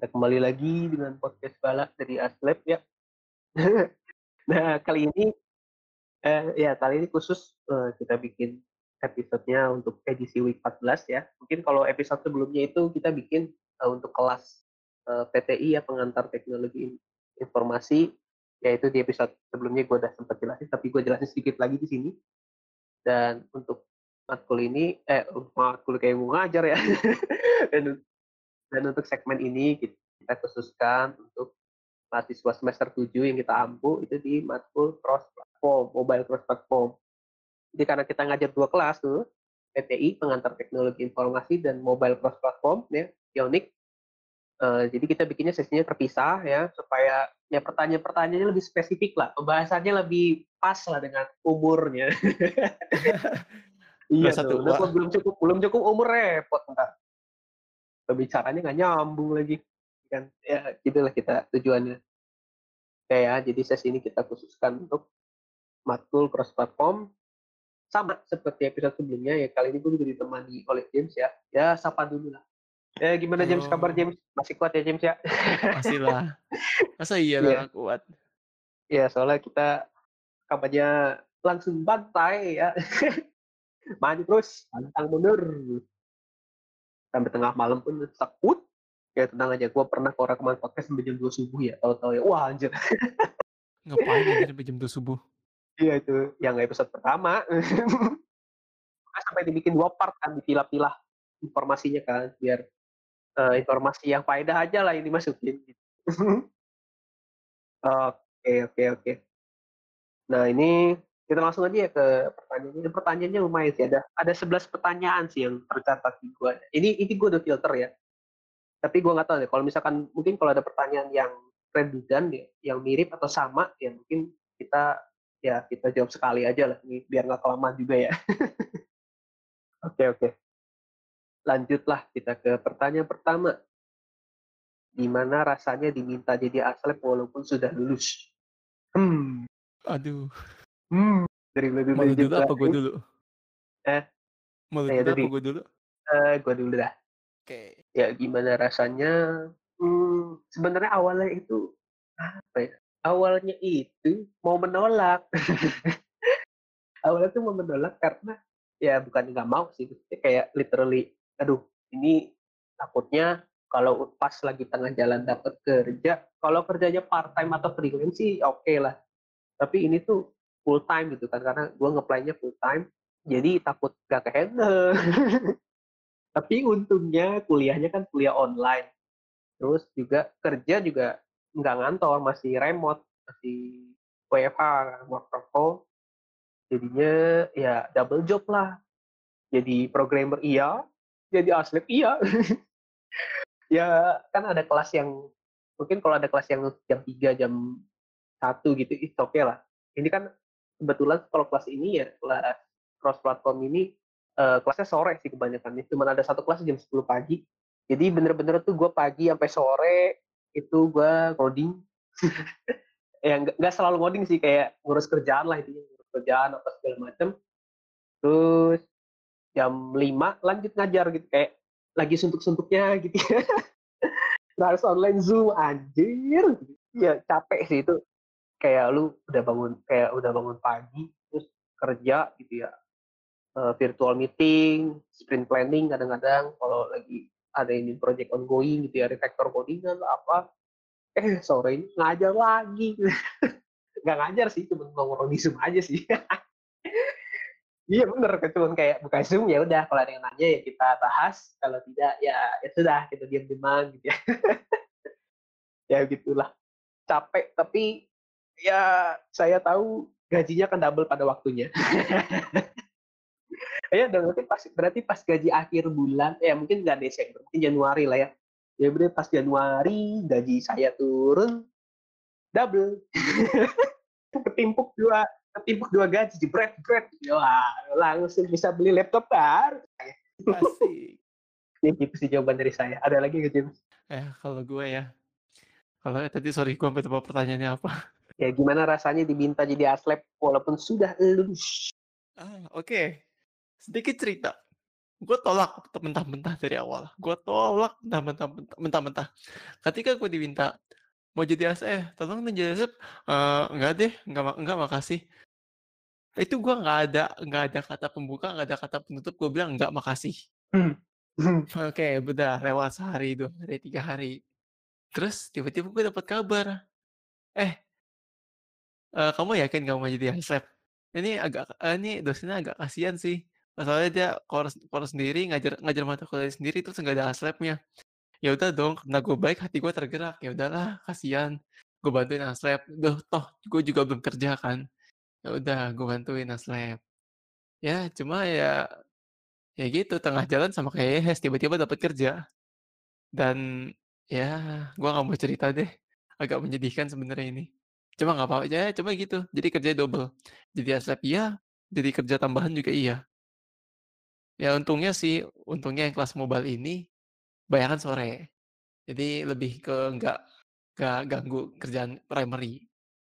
kita kembali lagi dengan podcast balak dari Aslab ya. nah, kali ini eh ya kali ini khusus uh, kita bikin episodenya untuk edisi week 14 ya. Mungkin kalau episode sebelumnya itu kita bikin uh, untuk kelas uh, PTI ya pengantar teknologi informasi yaitu di episode sebelumnya gue udah sempat jelasin tapi gue jelasin sedikit lagi di sini dan untuk matkul ini eh matkul kayak mau ngajar ya dan untuk segmen ini kita khususkan untuk mahasiswa semester 7 yang kita ampu itu di matkul cross platform, mobile cross platform. Jadi karena kita ngajar dua kelas tuh, PTI, pengantar teknologi informasi dan mobile cross platform ya, Ionic. Uh, jadi kita bikinnya sesinya terpisah ya supaya ya pertanyaan-pertanyaannya lebih spesifik lah, pembahasannya lebih pas lah dengan umurnya. iya tuh, belum cukup belum cukup umur repot entar pembicaranya nggak nyambung lagi kan? Ya gitulah kita tujuannya. Kayak ya jadi sesi ini kita khususkan untuk matkul cross platform. Sama seperti episode sebelumnya ya kali ini gue juga ditemani oleh James ya. Ya sapa dulu lah. Ya gimana Halo. James kabar James? Masih kuat ya James ya? Masih lah masa iya yeah. kuat? Ya soalnya kita kabarnya langsung bantai ya. Maju terus pantang mundur sampai tengah malam pun takut. Ya tenang aja gue pernah ke rekaman podcast sampai jam 2 subuh ya tahu-tahu ya. Wah anjir. Ngapain aja sampai jam 2 subuh? Iya itu yang episode pertama. Sampai dibikin dua part kan dipilah-pilah informasinya kan biar uh, informasi yang faedah aja lah ini masukin oke oke oke. Nah ini kita langsung aja ya ke pertanyaannya. Pertanyaannya lumayan sih ada ada 11 pertanyaan sih yang tercatat di gua. Ini ini gua udah filter ya. Tapi gua nggak tahu deh kalau misalkan mungkin kalau ada pertanyaan yang redundant ya, yang mirip atau sama ya mungkin kita ya kita jawab sekali aja lah ini biar nggak kelamaan juga ya. Oke oke. Lanjutlah kita ke pertanyaan pertama. Gimana rasanya diminta jadi aslep walaupun sudah lulus? Hmm. Aduh. Hmm, dari lebih Mau dulu apa gue dulu? Eh, Mau dulu apa gue dulu? Eh, gue dulu dah. Oke. Okay. Ya gimana rasanya? Hmm, sebenarnya awalnya itu apa ya? Awalnya itu mau menolak. awalnya tuh mau menolak karena ya bukan nggak mau sih, kayak literally, aduh ini takutnya kalau pas lagi tengah jalan dapat kerja, kalau kerjanya part time atau freelance sih oke okay lah. Tapi ini tuh full time gitu kan karena gue ngeplaynya full time jadi takut gak ke handle tapi untungnya kuliahnya kan kuliah online terus juga kerja juga nggak ngantor masih remote masih WFH work from home. Jadinya ya double job lah. Jadi programmer iya jadi asli iya. Ya kan ada kelas yang mungkin kalau ada kelas yang jam 3 jam satu gitu itu oke okay lah. Ini kan kebetulan kalau kelas ini ya kelas cross platform ini uh, kelasnya sore sih kebanyakan. Cuma ada satu kelas jam 10 pagi. Jadi bener-bener tuh gue pagi sampai sore itu gue coding. ya nggak selalu coding sih kayak ngurus kerjaan lah itu ngurus kerjaan apa segala macam. Terus jam 5 lanjut ngajar gitu kayak lagi suntuk-suntuknya gitu. harus online zoom anjir. Ya capek sih itu kayak lu udah bangun kayak udah bangun pagi terus kerja gitu ya. Uh, virtual meeting sprint planning kadang-kadang kalau lagi ada ini project ongoing gitu ya refactor codingan apa eh sore ini ngajar lagi. Nggak ngajar sih cuma ngomong di zoom aja sih. Iya bener cuma kayak buka zoom ya udah kalau ada yang nanya ya kita bahas kalau tidak ya ya sudah kita diam diam gitu ya. Ya gitulah. Capek tapi ya saya tahu gajinya akan double pada waktunya. ya dan mungkin pas berarti pas gaji akhir bulan ya mungkin nggak Desember mungkin Januari lah ya. Ya berarti pas Januari gaji saya turun double. Ketimpuk dua ketimpuk dua gaji jebret jebret. Wah langsung bisa beli laptop baru. Asik. ini gitu sih jawaban dari saya. Ada lagi nggak James? Eh kalau gue ya. Kalau tadi sorry gue sampai lupa pertanyaannya apa Ya gimana rasanya diminta jadi aslep walaupun sudah lulus? Ah, oke. Okay. Sedikit cerita. Gue tolak mentah-mentah dari awal. Gue tolak mentah-mentah. Ketika gue diminta mau jadi ASF, tolong dong jadi ASF, eee, enggak deh, enggak enggak makasih. Itu gue nggak ada nggak ada kata pembuka, nggak ada kata penutup, gue bilang, "Enggak, makasih." Hmm. Oke, udah lewat sehari, 2 hari, 3 hari. Terus tiba-tiba gue dapat kabar, "Eh" eee, "kamu yakin kamu mau jadi ASF? Ini agak eee, ini dosennya agak kasihan sih, masalahnya dia core core sendiri, ngajar ngajar mata kuliah sendiri, terus nggak ada ASLab-nya." Ya udah dong, karena gue baik, hati gue tergerak, ya udahlah, kasihan, gue bantuin ASLab, duh toh gue juga belum kerja kan. Ya udah, gue bantuin ASLab. Ya, cuma ya ya gitu, tengah jalan sama kayak Yehes, tiba-tiba dapat kerja. Dan ya, gue nggak mau cerita deh, agak menyedihkan sebenarnya ini. Cuma nggak apa-apa ya cuma gitu, jadi kerjanya double. Jadi ASLab iya, jadi kerja tambahan juga iya. Ya untungnya sih, untungnya yang kelas mobile ini bayaran sore. Jadi lebih ke nggak nggak ganggu kerjaan primary,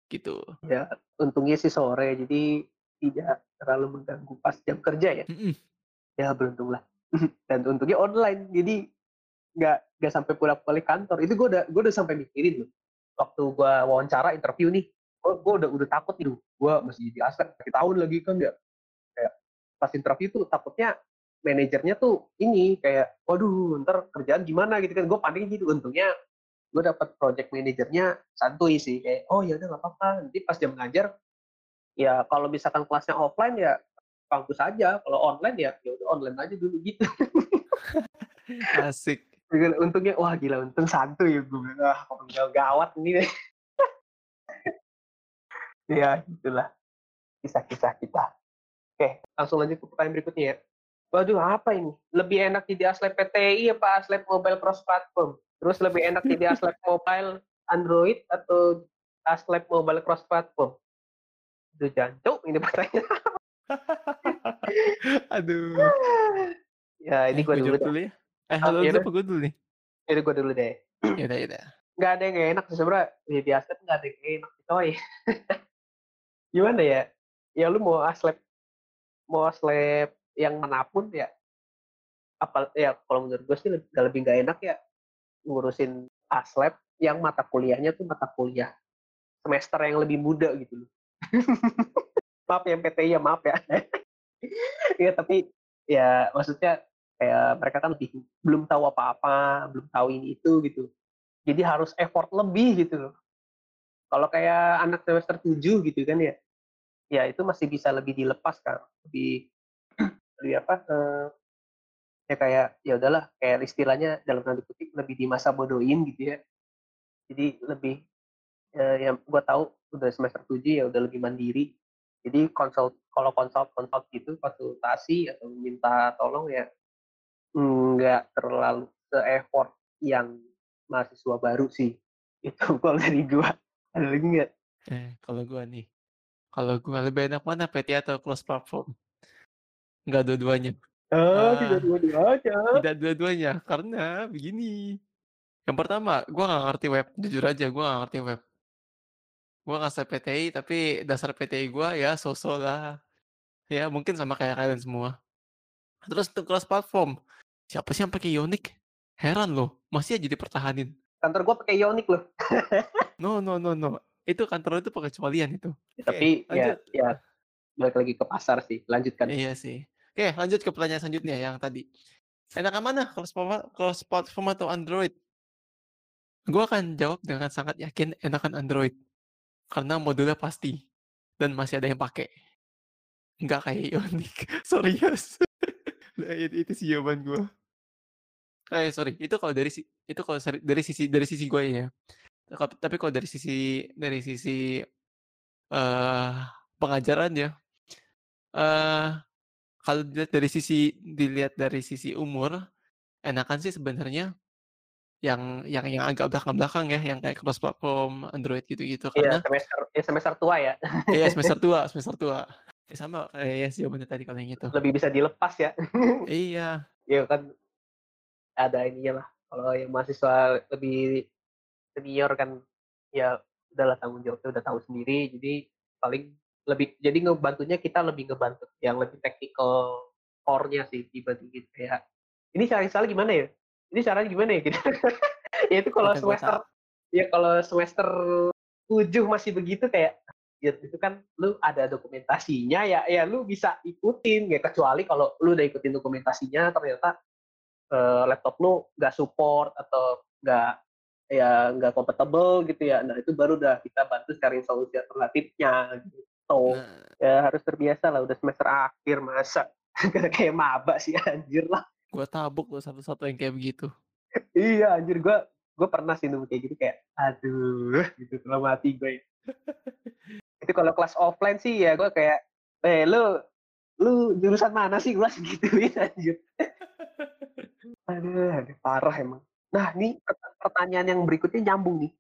gitu. Ya, untungnya sih sore, jadi tidak terlalu mengganggu pas jam kerja ya. Mhm. Ya beruntunglah. Dan untungnya online, jadi nggak nggak sampai bolak-balik kantor. Itu gue udah gue udah sampai mikirin loh. Waktu gue wawancara interview nih, gue udah udah takut nih, gue masih jadi aset sakit tahun lagi kan ya. Kayak pas interview tuh takutnya manajernya tuh ini kayak, waduh ntar kerjaan gimana gitu kan. Gue panik gitu. Untungnya gue dapat project manajernya santuy sih kayak oh ya udah nggak apa-apa nanti pas jam ngajar ya kalau misalkan kelasnya offline ya kampus aja kalau online ya ya udah online aja dulu gitu Asik. Untungnya wah gila untung santuy ya gue bilang ah gawat ini deh ya gitulah kisah-kisah kita oke langsung lanjut ke pertanyaan berikutnya ya waduh apa ini lebih enak jadi aslep PTI apa aslep mobile cross platform Terus lebih enak jadi aslab mobile Android atau aslab mobile cross platform? Itu jancuk ini pertanyaan. Aduh. ya ini gue dulu ya. Eh, Ah, halo iya dulu deh. apa gue dulu nih? Ini gue dulu deh. Ya udah, ya udah. Nggak ada yang enak sih sebenarnya. Jadi aslab nggak ada yang enak sih coy. Gimana ya? Ya lu mau aslab mau aslab yang mana pun ya apa ya kalau menurut gue sih lebih nggak lebih nggak enak ya ngurusin aslab yang mata kuliahnya tuh mata kuliah semester yang lebih muda gitu loh. maaf ya PTI ya maaf ya. Iya tapi ya maksudnya kayak mereka kan lebih belum tahu apa-apa, belum tahu ini itu gitu. Jadi harus effort lebih gitu loh. Kalau kayak anak semester 7 gitu kan ya, ya itu masih bisa lebih dilepas kan, lebih lebih apa? eh, ya kayak ya udahlah kayak istilahnya dalam tanda kutip lebih di masa bodohin gitu ya. Jadi lebih eh, ya gua tahu udah semester 7 ya udah lebih mandiri. Jadi konsult kalau konsult konsult gitu konsultasi atau minta tolong ya nggak terlalu se-effort yang mahasiswa baru sih. Itu kalau dari gua. Ada lagi nggak? Eh, kalau gue nih. Kalau gue lebih enak mana PT atau cross platform? Enggak dua-duanya. Oh, Ah. tidak dua-dua aja. Tidak dua-duanya, karena begini. Yang pertama, gue nggak ngerti web. Jujur aja, gue nggak ngerti web. Gue ngasih PTI, tapi dasar PTI gue ya sosok lah. Ya mungkin sama kayak kalian semua. Terus untuk cross platform, siapa sih yang pakai Yonik? Heran loh, masih aja dipertahanin. Kantor gua pakai Yonik loh. No, no, no, no. Itu kantor itu pengecualian itu. Ya, tapi ya ya balik lagi ke pasar sih. Lanjutkan. Iya sih. Oke, lanjut ke pertanyaan selanjutnya yang tadi. Enakan mana cross platform, cross platform atau Android? Gue akan jawab dengan sangat yakin enakan Android. Karena modulnya pasti. Dan masih ada yang pakai. Nggak kayak Yonik. Serius. Nah, itu, itu sih jawaban gue. Eh sorry, itu kalau dari si itu kalau dari sisi dari sisi gue ya. Tapi- kalau dari sisi dari sisi eh pengajaran ya, eh kalau dilihat dari sisi dilihat dari sisi umur, enakan sih sebenarnya yang yang yang agak belakang-belakang ya, yang kayak cross platform Android gitu-gitu Iya, karena semester ya semester tua ya. iya semester tua, semester tua. Ya sama kayak Yes jawabannya tadi kalau yang itu. Lebih bisa dilepas ya. Iya, ya kan ada ininya lah. Kalau yang mahasiswa lebih senior kan ya udahlah tanggung jawabnya udah tahu sendiri. Jadi paling lebih jadi ngebantunya kita lebih ngebantu yang lebih technical core-nya sih dibandingin kayak ini cara install gimana ya? Ini caranya gimana ya gitu. ya itu kalau semester ya kalau semester 7 masih begitu kayak ya itu kan lu ada dokumentasinya ya ya lu bisa ikutin ya kecuali kalau lu udah ikutin dokumentasinya ternyata eh, laptop lu nggak support atau nggak ya nggak compatible gitu ya. Nah itu baru udah kita bantu cari solusi alternatifnya gitu. Nah, ya harus terbiasa lah udah semester akhir masa kayak maba sih anjir lah. Gua tabuk loh satu-satu yang kayak begitu. iya anjir gua gue pernah sih nemu kayak gitu kayak aduh gitu dalam hati gue itu kalau kelas offline sih ya gue kayak eh lu lu jurusan mana sih gue segituin anjir aduh, aduh parah emang nah ini pert- pertanyaan yang berikutnya nyambung nih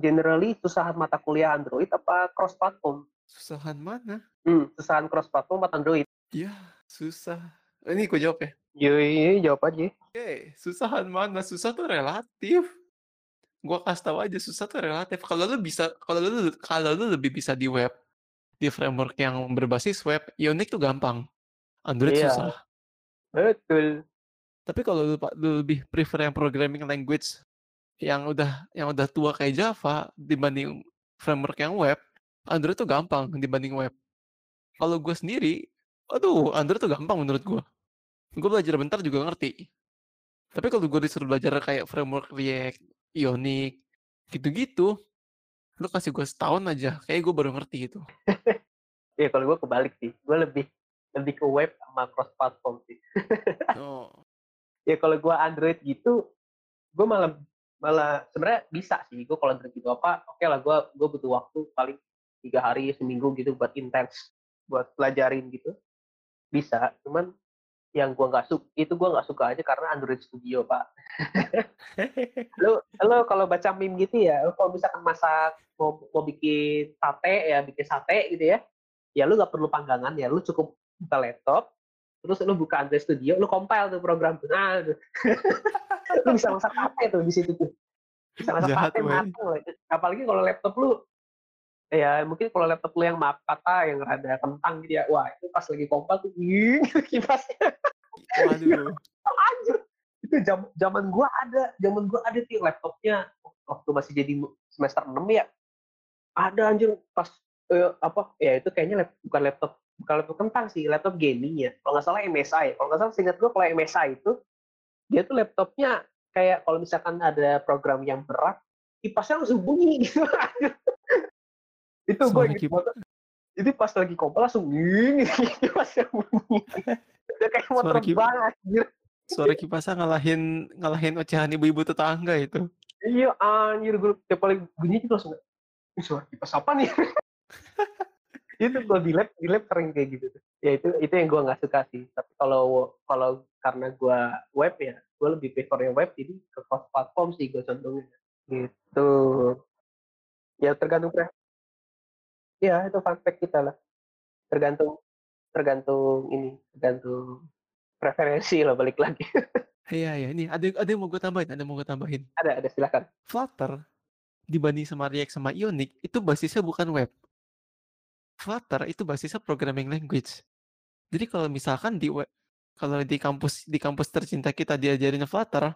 generally susahan mata kuliah Android apa cross platform Susahan mana? hmm, susahan cross platform atau Android Ya, susah. Ini gue jawab ya. Yoi, jawab aja. Oke, susahan mana? Susah tuh relatif. Gua kasih tahu aja susah tuh relatif. Kalau lu bisa, kalau lu kalau lu lebih bisa di web, di framework yang berbasis web, Ionic tuh gampang. Android Iya. susah. Betul. Tapi kalau lu, lebih prefer yang programming language yang udah yang udah tua kayak Java dibanding framework yang web, Android tuh gampang dibanding web. Kalau gue sendiri, aduh, Android tuh gampang menurut gue. Gue belajar bentar juga ngerti. Tapi kalau gue disuruh belajar kayak framework React, Ionic, gitu-gitu, lu kasih gue setahun aja, kayak gue baru ngerti itu. Ya kalau gue kebalik sih. Gue lebih lebih ke web sama cross platform sih. Oh, Ya kalau gue Android gitu, gue malah malah sebenarnya bisa sih. Gue kalau Android gitu apa, oke lah gue gue butuh waktu paling tiga hari seminggu gitu buat intens buat pelajarin gitu. Bisa. Cuman yang gue nggak suka itu gue nggak suka aja karena Android Studio pak. lo lo kalau baca meme gitu ya, lo kalau misalkan masak mau mau bikin sate ya bikin sate gitu ya, ya lu nggak perlu panggangan ya, lu cukup buka laptop, terus lu buka Android Studio, lu compile tuh program tuh, nah, tuh. lu bisa masak sate tuh di situ tuh, bisa masak Jahat, sate matang loh. Apalagi kalau laptop lu, ya mungkin kalau laptop lu yang maaf kata yang ada kentang gitu ya, wah itu pas lagi compile tuh, ying, kipasnya. Waduh. anjir. Itu jam zaman gua ada zaman gua ada sih laptopnya waktu masih jadi semester 6 ya. Ada anjir pas eh, apa ya itu kayaknya lap, bukan laptop bukan laptop kentang sih laptop gaming ya. Kalau nggak salah MSI kalau nggak salah seingat gua kalau MSI itu dia tuh laptopnya kayak kalau misalkan ada program yang berat kipasnya langsung bunyi gitu itu gue inget banget itu pas lagi kompel langsung nging kipasnya bunyi udah kayak kip- terbang anjir Suara kipasnya ngalahin ngalahin ocehan ibu-ibu tetangga itu. Iya anjir gue tiap kali bunyi itu langsung "Ini suara kipas apa nih? itu gue di lab di lab sering kayak gitu. Ya itu itu yang gue nggak suka sih. Tapi kalau kalau karena gue web ya, gue lebih prefer yang web jadi ke platform sih gue condongnya. Gitu. Ya tergantung pre. Ya itu fun fact kita lah. Tergantung tergantung ini, tergantung preferensi lah balik lagi. Iya, iya. Ini ada ada yang mau gue tambahin, ada yang mau gue tambahin. ada ada silakan. Flutter dibanding sama React sama Ionic itu basisnya bukan web. Flutter itu basisnya programming language. Jadi kalau misalkan di web, kalau di kampus di kampus tercinta kita diajarin Flutter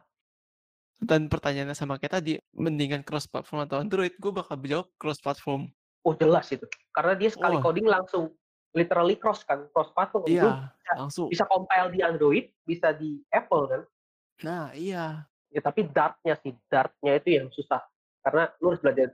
dan pertanyaannya sama kayak tadi, mendingan cross platform atau Android, gue bakal jawab cross platform. Oh jelas itu. Karena dia sekali Wah. coding langsung literally cross kan, cross platform. Iya, langsung. bisa compile di Android, bisa di Apple kan. Nah, iya. Ya tapi Dart-nya sih, Dart-nya itu yang susah. Karena lu harus belajar.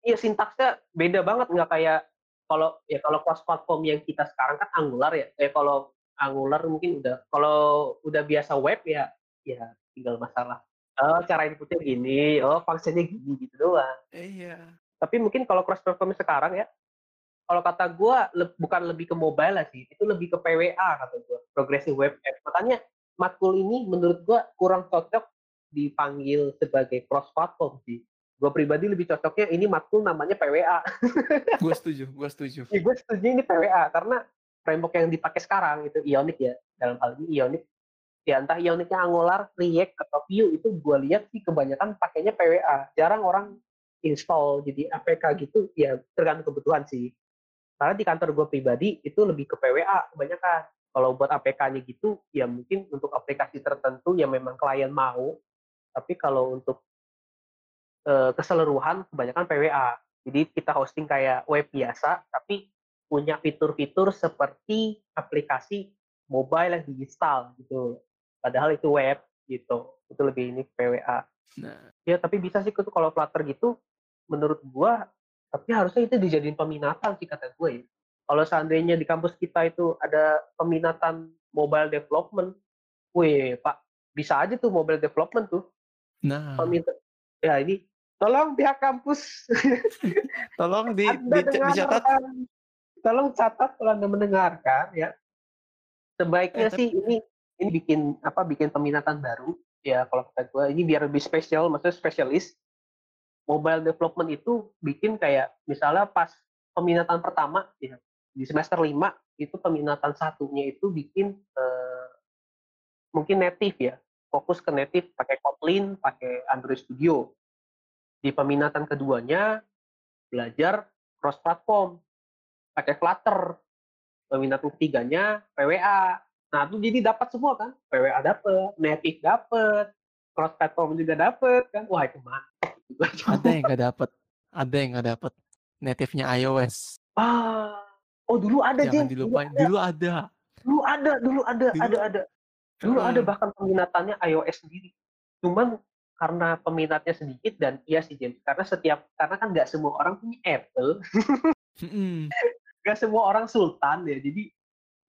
Iya sintaksnya beda banget, nggak kayak kalau ya kalau cross platform yang kita sekarang kan Angular ya. Kayak kalau Angular mungkin udah kalau udah biasa web ya ya tinggal masalah. Oh, cara inputnya gini, oh fungsinya gini gitu doang. Iya. Tapi mungkin kalau cross platform sekarang ya, kalau kata gue bukan lebih ke mobile lah sih, itu lebih ke PWA kata gue, progressive web app. Makanya matkul ini menurut gue kurang cocok dipanggil sebagai cross platform sih. Gue pribadi lebih cocoknya ini matkul namanya PWA. gue setuju, gue setuju. ya, gue setuju ini PWA karena framework yang dipakai sekarang itu Ionic ya. Dalam hal ini Ionic ya entah Ionicnya Angular, React atau Vue itu gue lihat sih kebanyakan pakainya PWA. Jarang orang install jadi APK gitu ya tergantung kebutuhan sih. Karena di kantor gue pribadi itu lebih ke PWA kebanyakan. Kalau buat APK-nya gitu, ya mungkin untuk aplikasi tertentu yang memang klien mau, tapi kalau untuk eee, keseluruhan kebanyakan PWA. Jadi kita hosting kayak web biasa, tapi punya fitur-fitur seperti aplikasi mobile yang diinstal gitu. Padahal itu web gitu. Itu lebih ini PWA. Nah, Ya tapi bisa sih kalau Flutter gitu, menurut gua, tapi harusnya itu dijadiin peminatan sih kata gue ya. Kalau seandainya di kampus kita itu ada peminatan mobile development, wih Pak, bisa aja tuh mobile development tuh, nah, peminta ya ini, tolong pihak kampus. Tolong di Anda di dicatat. tolong catat kalau Anda mendengarkan ya, Eh, sebaiknya tapi sih ini ini bikin apa, bikin peminatan baru, ya kalau kata gue ini biar lebih spesial, maksudnya spesialis, mobile development itu bikin kayak misalnya pas peminatan pertama ya, di semester 5 itu peminatan satunya itu bikin, eee, mungkin native ya, fokus ke native pakai Kotlin, pakai Android Studio. Di peminatan keduanya belajar cross platform, pakai Flutter. Peminatan ketiganya PWA. Nah, itu jadi dapat semua kan, PWA dapet, native dapet, cross platform juga dapet kan. Wah, itu mantap ada yang nggak dapet, ada yang nggak dapet native-nya iOS. Ah, oh dulu ada Jangan Jen, dulu dilupain, ada dulu ada. dulu ada dulu ada Dulu ada ada. Dulu ada heeh, bahkan peminatannya iOS sendiri. Cuman karena peminatnya sedikit dan iya sih James, karena setiap karena kan nggak semua orang punya Apple, nggak semua orang sultan ya. Jadi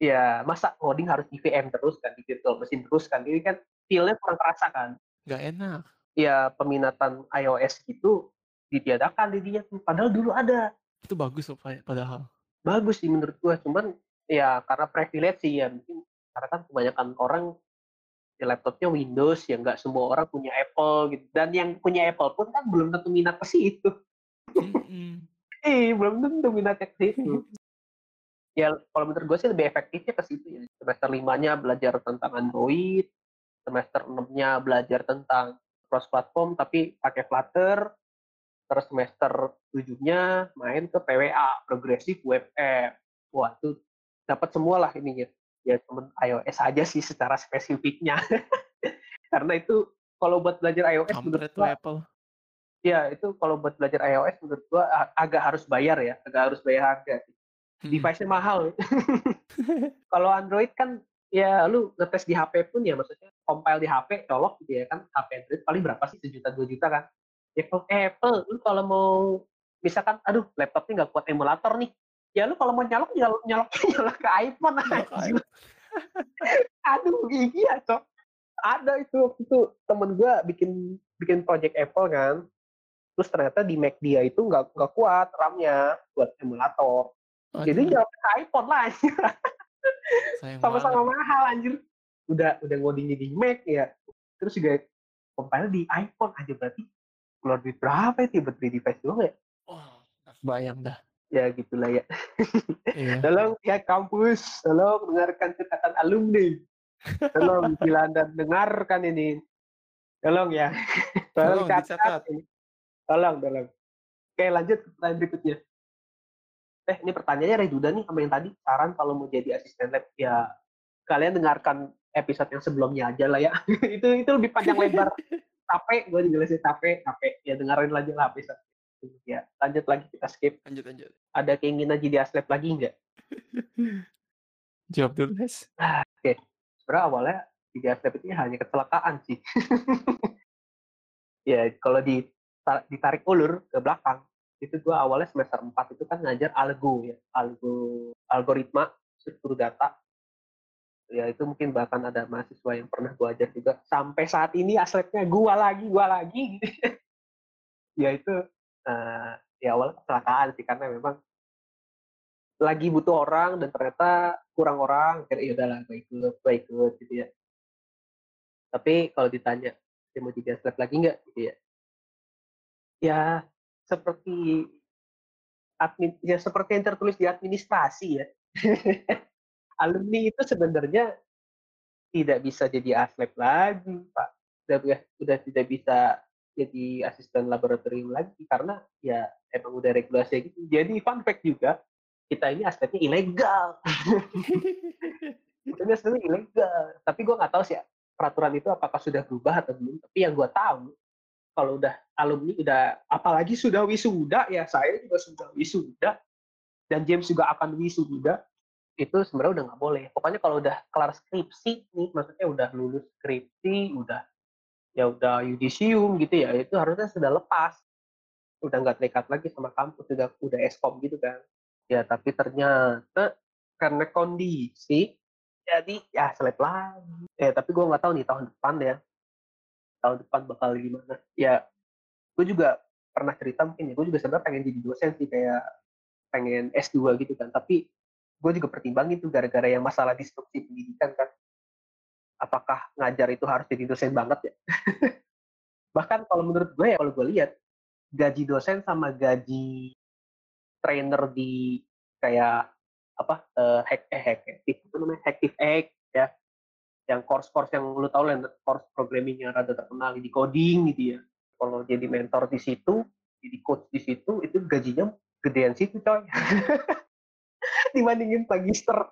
ya masa coding harus di VM terus kan, di virtual machine terus kan. Ini kan feel-nya kurang terasa kan. nggak enak. Ya peminatan iOS gitu ditiadakan jadinya. Padahal dulu ada. Itu bagus loh pa padahal. Bagus sih menurut gua, cuman ya karena privilege sih ya mungkin karena kan kebanyakan orang ya laptopnya Windows ya nggak semua orang punya Apple gitu dan yang punya Apple pun kan belum tentu minat ke situ Mhm. eh belum tentu minatnya ke situ ya kalau menurut gue sih lebih efektifnya ke situ ya semester limanya belajar tentang Android semester enamnya belajar tentang cross platform tapi pakai Flutter terus semester tujuhnya main ke PWA progressive web app. Wah itu dapat semua lah ininya ya temen iOS aja sih secara spesifiknya. Karena itu kalau buat belajar iOS menurut gua Apple. ya itu kalau buat belajar iOS menurut gua agak harus bayar ya agak harus bayar harga. Mhm. device-nya mahal kalau Android kan ya lu ngetes di HP pun ya maksudnya compile di HP colok gitu ya kan HP Android paling berapa sih? Sejuta dua juta kan? Ya kalau Apple lu kalau mau misalkan aduh laptopnya nggak kuat emulator nih. Ya lu kalau mau nyalok nyalok nyalok nyalok ke iPhone. Aja aduh iya cok. Ada itu waktu itu temen gue bikin bikin project Apple kan. Terus ternyata di Mac dia itu nggak nggak kuat RAM-nya buat emulator. Jadi nyalok ke iPhone lah sama-sama mahal anjir. Udah udah ngodingnya di Mac ya. Terus juga compile di iPhone aja berarti keluar duit berapa itu buat beli device doang ya? Wah, bayang dah. ya gitulah ya. Iya. tolong pihak kampus tolong dengarkan catatan alumni. Tolong bila anda dengarkan ini. Tolong ya. Tolong catat dicatat. ini. tolong tolong. Oke lanjut ke pertanyaan berikutnya eh ini pertanyaannya Reduda nih sama yang tadi. Saran kalau mau jadi asisten lab ya kalian dengarkan episode yang sebelumnya aja lah ya. Itu itu lebih panjang lebar. Capek gue dijelasin capek capek. Ya dengerin aja lah episode ya lanjut lagi kita skip. Lanjut lanjut. ada keinginan jadi aslep lagi nggak? Jawab dulu, Guys. sebenarnya awalnya jadi aslep itu ya hanya kecelakaan sih. Ya kalau di ditarik ulur ke belakang itu gua awalnya semester 4 itu kan ngajar algo ya algo algoritma struktur data. Ya itu mungkin bahkan ada mahasiswa yang pernah gua ajar juga. Sampai saat ini aslepnya gua lagi gua lagi. Ya itu eh, ya awalnya kecelakaan sih karena memang lagi butuh orang dan ternyata kurang orang. Kira ya udahlah gue ikut gue ikut gitu ya. Tapi kalau ditanya dia mau jadi aslep lagi nggak? Gitu ya. Ya seperti admin ya seperti yang tertulis di administrasi ya. Alumni itu sebenarnya tidak bisa jadi aslep lagi pak. Udah udah tidak bisa jadi asisten laboratorium lagi karena ya emang udah regulasi gitu. Jadi fun fact juga kita ini aspeknya ilegal. Dia sebenarnya ilegal, tapi gue nggak tahu sih ya, peraturan itu apakah sudah berubah atau belum. Tapi yang gue tahu, kalau udah alumni udah apalagi sudah wisuda ya saya juga sudah wisuda dan James juga akan wisuda itu sebenarnya udah nggak boleh. Pokoknya kalau udah kelar skripsi nih, maksudnya udah lulus skripsi, udah ya udah yudisium gitu ya, itu harusnya sudah lepas. Udah nggak terikat lagi sama kampus, udah udah eskom gitu kan. Ya tapi ternyata karena kondisi jadi ya seleb lagi. Ya tapi gue nggak tahu nih tahun depan ya. Tahun depan bakal gimana. Ya gue juga pernah cerita mungkin ya, gue juga sebenarnya pengen jadi dosen sih kayak pengen S2 gitu kan. Tapi gue juga pertimbangin tuh gara-gara yang masalah disrupsi pendidikan kan. Apakah ngajar itu harus jadi dosen banget ya? Bahkan kalau menurut gue ya, kalau gue lihat, gaji dosen sama gaji trainer di kayak apa uh, hack eh hack itu namanya hacktive egg ya yang course-course yang lu tahu lah course programming yang rada terkenal di coding gitu ya. Kalau jadi mentor di situ jadi coach di situ itu gajinya gedean situ coy. Dibandingin magister.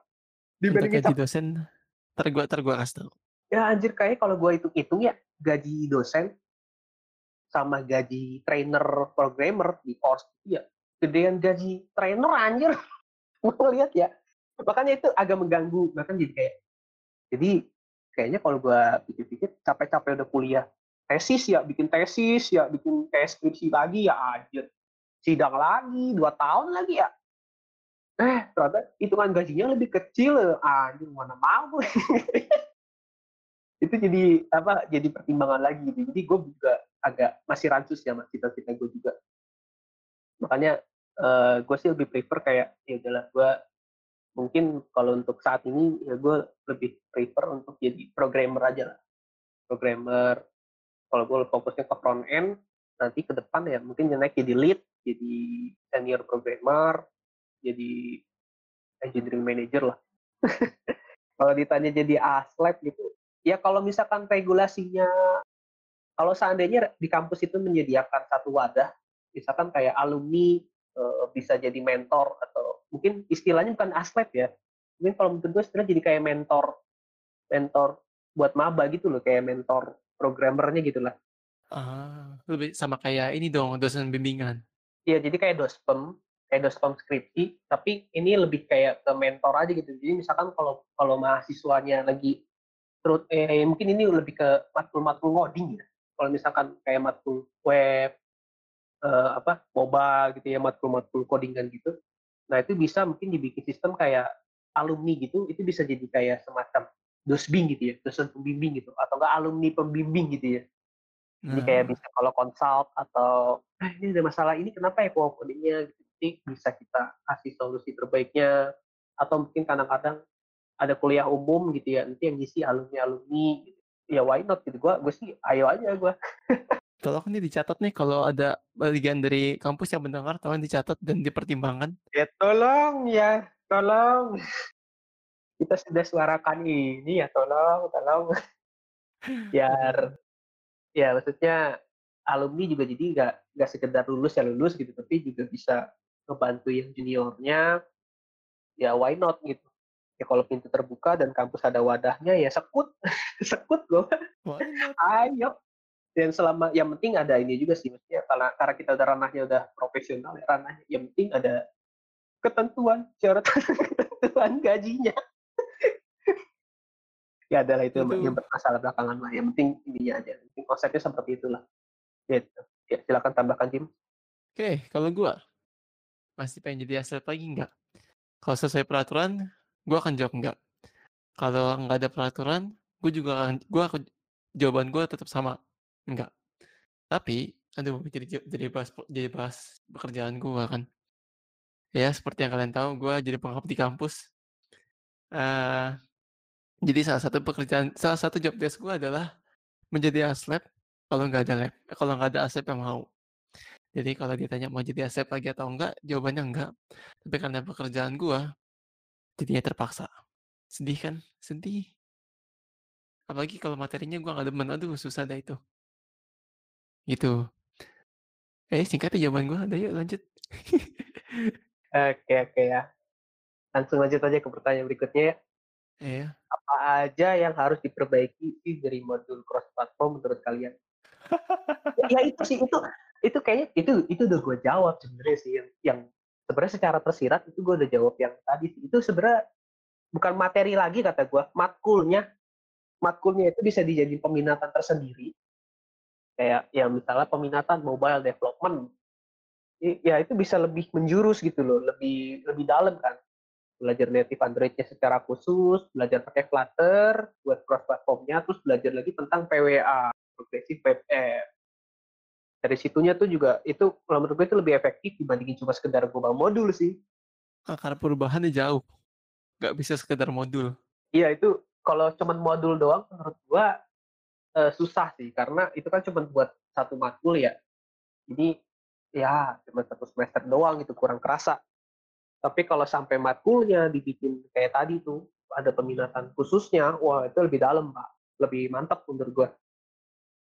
Dibandingin gaji dosen ntar gua ntar gua kasih tau. Ya anjir kayak kalau gua hitung-hitung ya gaji dosen sama gaji trainer programmer di course ya gedean gaji trainer anjir. Gue lihat ya makanya itu agak mengganggu bahkan jadi kayak jadi kayaknya kalau gue pikir-pikir capek-capek udah kuliah tesis ya bikin tesis ya bikin tes skripsi lagi ya anjir. Sidang lagi dua tahun lagi ya. Eh ternyata hitungan gajinya lebih kecil anjir mana mau itu jadi apa jadi pertimbangan lagi gitu. jadi gue juga agak masih rancu ya mas cita-cita gue juga. Makanya uh, gue sih lebih prefer kayak ya udahlah gue mungkin kalau untuk saat ini ya gue lebih prefer untuk jadi programmer aja lah programmer kalau gue fokusnya ke front end nanti ke depan ya mungkin naik jadi lead jadi senior programmer jadi engineering manager lah. kalau ditanya jadi aslab gitu, ya kalau misalkan regulasinya, kalau seandainya di kampus itu menyediakan satu wadah, misalkan kayak alumni e, bisa jadi mentor atau mungkin istilahnya bukan aslab ya, mungkin kalau menurut gue sebenarnya jadi kayak mentor, mentor buat maba gitu loh, kayak mentor programmernya gitu lah. Ah, lebih sama kayak ini dong dosen bimbingan. Iya, jadi kayak dospem, kayak dospem skripsi, tapi ini lebih kayak ke mentor aja gitu. Jadi misalkan kalau kalau mahasiswanya lagi terus eh mungkin ini lebih ke matkul-matkul coding ya. Kalau misalkan kayak matkul web eh, apa mobile gitu ya, matkul-matkul codingan gitu. Nah, itu bisa mungkin dibikin sistem kayak alumni gitu, itu bisa jadi kayak semacam dosbing gitu ya, dosen pembimbing gitu atau enggak alumni pembimbing gitu ya. Jadi kayak bisa kalau consult atau eh, ini ada masalah ini kenapa ya codingnya gitu nanti bisa kita kasih solusi terbaiknya atau mungkin kadang-kadang ada kuliah umum gitu ya nanti yang ngisi alumni alumni gitu. ya why not gitu gue gue sih ayo aja gue tolong nih dicatat nih kalau ada bagian dari kampus yang mendengar tolong dicatat dan dipertimbangkan. Ya tolong ya tolong. Kita sudah suarakan ini ya tolong tolong. Biar ya maksudnya alumni juga jadi nggak nggak sekedar lulus ya lulus gitu tapi juga bisa ngebantu yang juniornya. Ya why not gitu. Ya kalau pintu terbuka dan kampus ada wadahnya ya sekut sekut gue ayo dan selama yang penting ada ini juga sih maksudnya karena karena kita udah ranahnya udah profesional ya ranahnya yang penting ada ketentuan syarat ketentuan gajinya ya adalah itu, itu. yang bermasalah belakangan lah yang penting ininya aja penting konsepnya seperti itulah gitu ya silakan tambahkan Jim oke okay, kalau gue masih pengen jadi atlet lagi nggak? Kalau sesuai peraturan, gue akan jawab enggak. Kalau nggak ada peraturan, gue juga akan, akan, jawaban gue tetap sama, enggak. Tapi, aduh, jadi jadi bahas jadi bahas pekerjaan gue kan. Ya, seperti yang kalian tahu, gue jadi pengap di kampus. Uh, jadi salah satu pekerjaan, salah satu job desk gue adalah menjadi aslep kalau nggak ada lab, kalau nggak ada aslep yang mau. Jadi kalau ditanya mau jadi asep lagi atau enggak, jawabannya enggak. Tapi karena pekerjaan gua, jadinya terpaksa. Sedih kan? Sedih. Apalagi kalau materinya gua nggak demen, aduh susah dah itu. Gitu. Eh singkatnya jawaban gua, ada yuk lanjut. oke oke ya. Langsung lanjut aja ke pertanyaan berikutnya ya. Iya. Apa aja yang harus diperbaiki sih dari modul cross platform menurut kalian? Ya itu sih, itu itu kayaknya itu itu udah gue jawab sebenarnya sih yang yang sebenarnya secara tersirat itu gue udah jawab yang tadi sih. Itu sebenarnya bukan materi lagi kata gue, matkulnya matkulnya itu bisa dijadiin peminatan tersendiri. Kayak ya misalnya peminatan mobile development. Ya itu bisa lebih menjurus gitu loh, lebih lebih dalam kan. Belajar native Android-nya secara khusus, belajar pakai Flutter buat cross platformnya, terus belajar lagi tentang PWA, progressive web app. Dari situnya tuh juga itu kalau menurut gue itu lebih efektif dibandingin cuma sekedar ngubah modul sih. Ah, karena perubahannya jauh, nggak bisa sekedar modul. Iya itu kalau cuman modul doang menurut gua eh, susah sih karena itu kan cuma buat satu matkul ya. Jadi ya cuma satu semester doang itu kurang kerasa. Tapi kalau sampai matkulnya dibikin kayak tadi tuh ada peminatan khususnya, wah itu lebih dalam pak, lebih mantap menurut gua.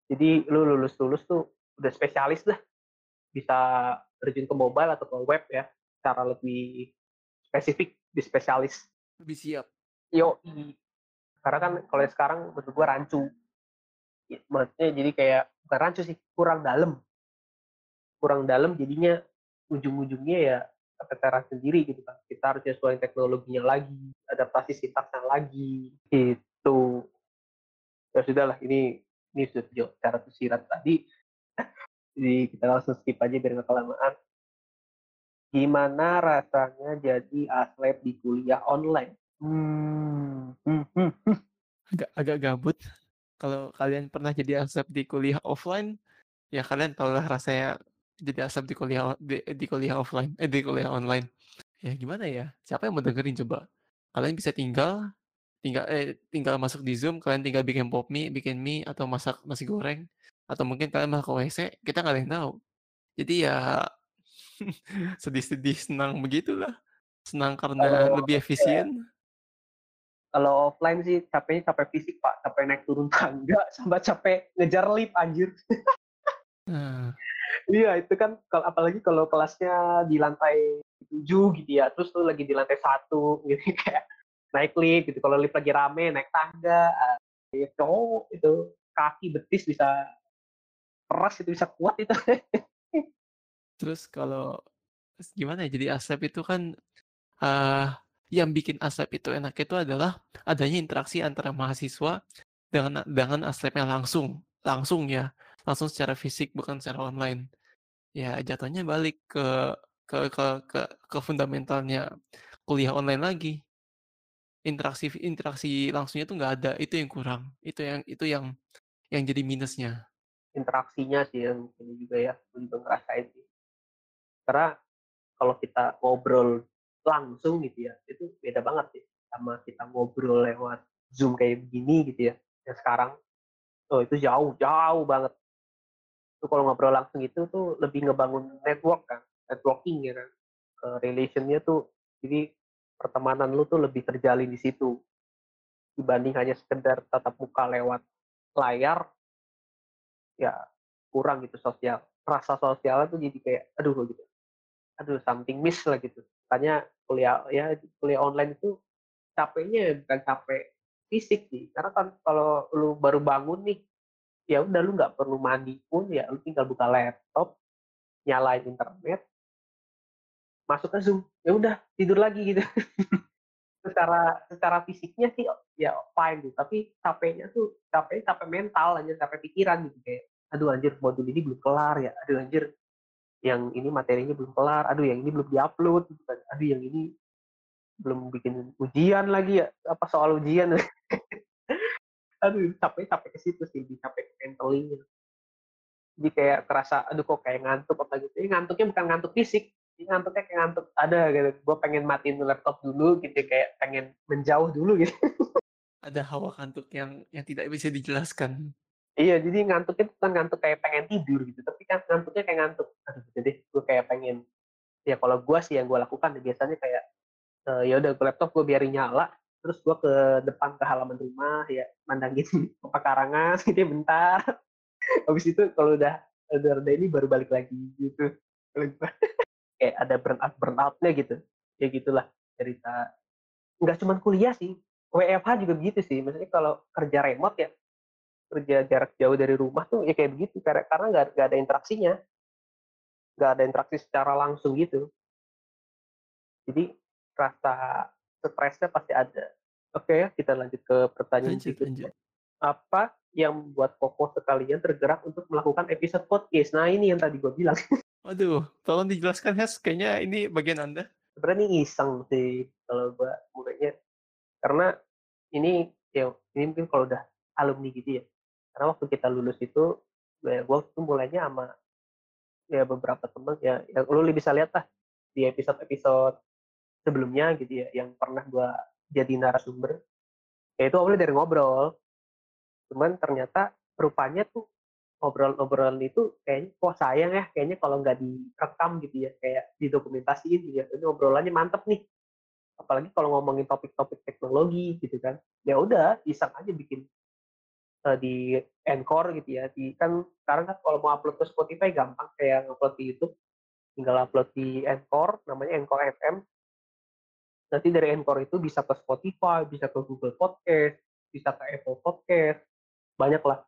Jadi lu lulus lulus tuh udah spesialis lah, bisa terjun ke mobile atau ke web ya, cara lebih spesifik di spesialis. Lebih siap. Yo, karena kan kalau yang sekarang menurut gua rancu, maksudnya jadi kayak bukan rancu sih, kurang dalam, kurang dalam jadinya ujung-ujungnya ya keteteran sendiri gitu kan. Kita harus nyesuaiin teknologinya lagi, adaptasi sintaksnya lagi, gitu. Ya sudahlah, ini ini sudah jauh cara tersirat tadi. Jadi kita langsung skip aja biar nggak kelamaan. Gimana rasanya jadi aslep di kuliah online? Hmm, hmm, hmm, hmm. Agak agak gabut. Kalau kalian pernah jadi asap di kuliah offline, ya kalian tahu lah rasanya jadi asap di kuliah di, di kuliah offline, eh di kuliah online. Ya gimana ya? Siapa yang mau dengerin coba? Kalian bisa tinggal tinggal eh tinggal masuk di Zoom, kalian tinggal bikin pop mie, bikin mie atau masak nasi goreng atau mungkin kalian malah ke WC, kita nggak ada yang tahu. Jadi ya sedih-sedih senang begitulah. Senang karena Kalau lebih ya, efisien. Kalau offline sih capeknya capek fisik pak, capek naik turun tangga, sama capek ngejar lift anjir. Nah, Iya itu kan kalau apalagi kalau kelasnya di lantai tujuh gitu ya, terus tuh lagi di lantai satu gitu kayak naik lift gitu. Kalau lift lagi rame naik tangga, ah, ya cowok itu kaki betis bisa keras itu bisa kuat itu. terus kalau gimana ya? Jadi asap itu kan eh yang bikin asap itu enak itu adalah adanya interaksi antara mahasiswa dengan dengan aslepnya langsung, langsung ya, langsung secara fisik bukan secara online. Ya jatuhnya balik ke ke ke ke, ke fundamentalnya kuliah online lagi. Interaksi interaksi langsungnya tuh nggak ada, itu yang kurang. Itu yang itu yang yang jadi minusnya. Interaksinya sih yang ini juga ya, gue juga ngerasain. Karena kalau kita ngobrol langsung gitu ya, itu beda banget sih sama kita ngobrol lewat Zoom kayak begini gitu ya. Yang sekarang, oh itu jauh, jauh banget. Itu kalau ngobrol langsung itu tuh lebih ngebangun network kan, networking ya kan. Eh, relationnya tuh, jadi pertemanan lu tuh lebih terjalin di situ dibanding hanya sekedar tatap muka lewat layar ya kurang gitu sosial rasa sosialnya tuh jadi kayak aduh gitu aduh something miss lah gitu makanya kuliah ya kuliah online itu capeknya bukan capek fisik sih. Karena kan kalau lu baru bangun nih ya udah lu nggak perlu mandi pun ya lu tinggal buka laptop nyalain internet. Masuk ke zoom ya udah tidur lagi gitu. Secara secara fisiknya sih ya fine gitu tapi capeknya tuh capek capek mental aja capek pikiran gitu kayak aduh anjir modul ini belum kelar ya. Aduh anjir yang ini materinya belum kelar aduh yang ini belum diupload aduh yang ini belum bikin ujian lagi ya apa soal ujian? Aduh capek capek ke situ sih capek ke mentally jadi kayak kerasa aduh kok kayak ngantuk apa gitu. Ini ngantuknya bukan ngantuk fisik ini ngantuknya kayak ngantuk ada gitu. Gue pengen matiin laptop dulu gitu kayak pengen menjauh dulu gitu. Ada hawa kantuk yang yang tidak bisa dijelaskan. Iya jadi ngantuknya bukan ngantuk kayak pengen tidur gitu tapi kan ngantuknya kayak ngantuk. Jadi gue kayak pengen ya kalau gue sih yang gue lakukan biasanya kayak uh, ya udah laptop gue biarin nyala terus gue ke depan ke halaman rumah ya mandangin pekarangan gitu bentar. Habis itu kalau udah udah reda ini baru balik lagi gitu. Kayak ada burnout burnoutnya gitu ya gitulah cerita. Nggak cuma kuliah sih WFH juga begitu sih, maksudnya kalau kerja remote ya, kerja jarak jauh dari rumah tuh ya kayak begitu, karena karena nggak ada interaksinya, nggak ada interaksi secara langsung gitu. Jadi rasa stresnya pasti ada. Oke ya, kita lanjut ke pertanyaan Lanjut berikutnya. lanjut. Apa yang membuat Koko sekalian tergerak untuk melakukan episode podcast? Nah ini yang tadi gue bilang. Waduh, tolong dijelaskan Has, kayaknya ini bagian Anda. Sebenarnya ini iseng sih kalau gue mulainya. Karena ini ya ini mungkin kalau udah alumni gitu ya. Karena waktu kita lulus itu, ya gue tuh mulainya sama ya beberapa temen ya, yang lu bisa lihat lah di episode-episode sebelumnya gitu ya, yang pernah gue jadi narasumber. Ya itu awalnya dari ngobrol. Cuman ternyata rupanya tuh obrolan-obrolan itu kayaknya wah sayang ya kayaknya kalau nggak direkam gitu ya kayak didokumentasiin gitu ya ini obrolannya mantep nih apalagi kalau ngomongin topik-topik teknologi gitu kan ya udah iseng aja bikin uh, di Anchor gitu ya di kan sekarang kan kalau mau upload ke Spotify gampang kayak upload di YouTube tinggal upload di Anchor namanya Anchor FM nanti dari Anchor itu bisa ke Spotify bisa ke Google Podcast bisa ke Apple Podcast banyak lah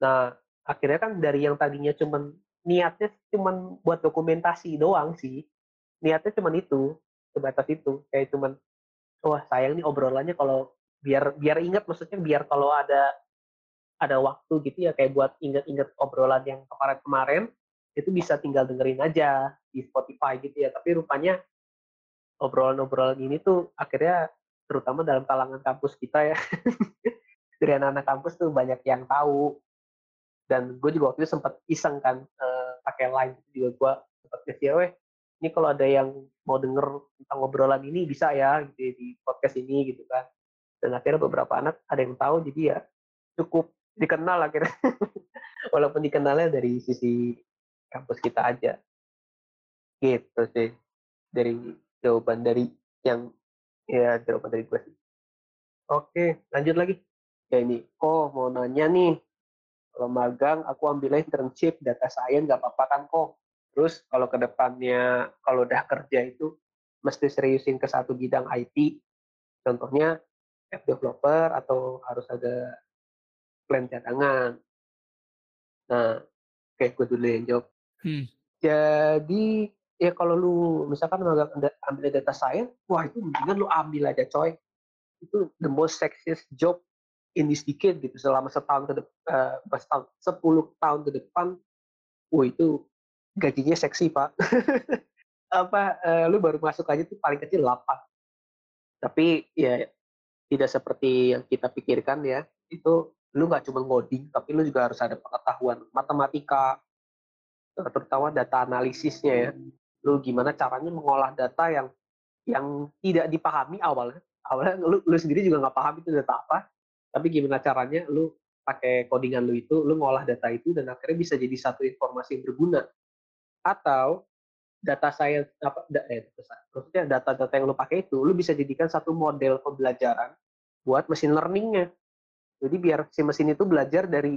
Nah, akhirnya kan dari yang tadinya cuman niatnya cuman buat dokumentasi doang sih. Niatnya cuman itu, sebatas itu. Kayak cuman wah sayang nih obrolannya kalau biar biar ingat maksudnya biar kalau ada ada waktu gitu ya kayak buat inget-inget obrolan yang kemarin-kemarin itu bisa tinggal dengerin aja di Spotify gitu ya. Tapi rupanya obrolan-obrolan ini tuh akhirnya terutama dalam kalangan kampus kita ya dari anak-anak kampus tuh banyak yang tahu dan gue juga waktu itu sempat iseng kan uh, pakai line juga gue sempat ngasih weh ini kalau ada yang mau denger tentang ngobrolan ini bisa ya gitu ya, di podcast ini gitu kan dan akhirnya beberapa anak ada yang tahu jadi ya cukup dikenal akhirnya. Walaupun dikenalnya dari sisi kampus kita aja. Gitu sih. Dari jawaban dari yang ya jawaban dari gue sih. Oke lanjut lagi. Ya ini oh mau nanya nih. Kalau magang aku ambilnya internship data science nggak apa-apa kan kok? Terus kalau ke depannya kalau udah kerja itu mesti seriusin ke satu bidang IT contohnya app developer atau harus ada plan cadangan. Nah kayak gue dulu yang jawab. Hmm. jadi ya kalau lu misalkan ambil data science wah itu mendingan lu ambil aja coy. Itu the most sexiest job in this decade gitu selama setahun ke depan uh, setahun sepuluh tahun ke depan wah itu gajinya seksi pak. Apa uh, lu baru masuk aja tuh paling kecil 8 tapi ya tidak seperti yang kita pikirkan ya itu lu nggak cuma ngoding tapi lu juga harus ada pengetahuan matematika terutama data analisisnya ya. Lu gimana caranya mengolah data yang yang tidak dipahami awalnya. Awalnya lu, lu sendiri juga nggak paham itu data apa tapi gimana caranya lu pakai codingan lu itu lu ngolah data itu dan akhirnya bisa jadi satu informasi yang berguna. Atau data science apa eh, maksudnya data-data yang lu pakai itu lu bisa jadikan satu model pembelajaran buat mesin learningnya. Jadi biar si mesin itu belajar dari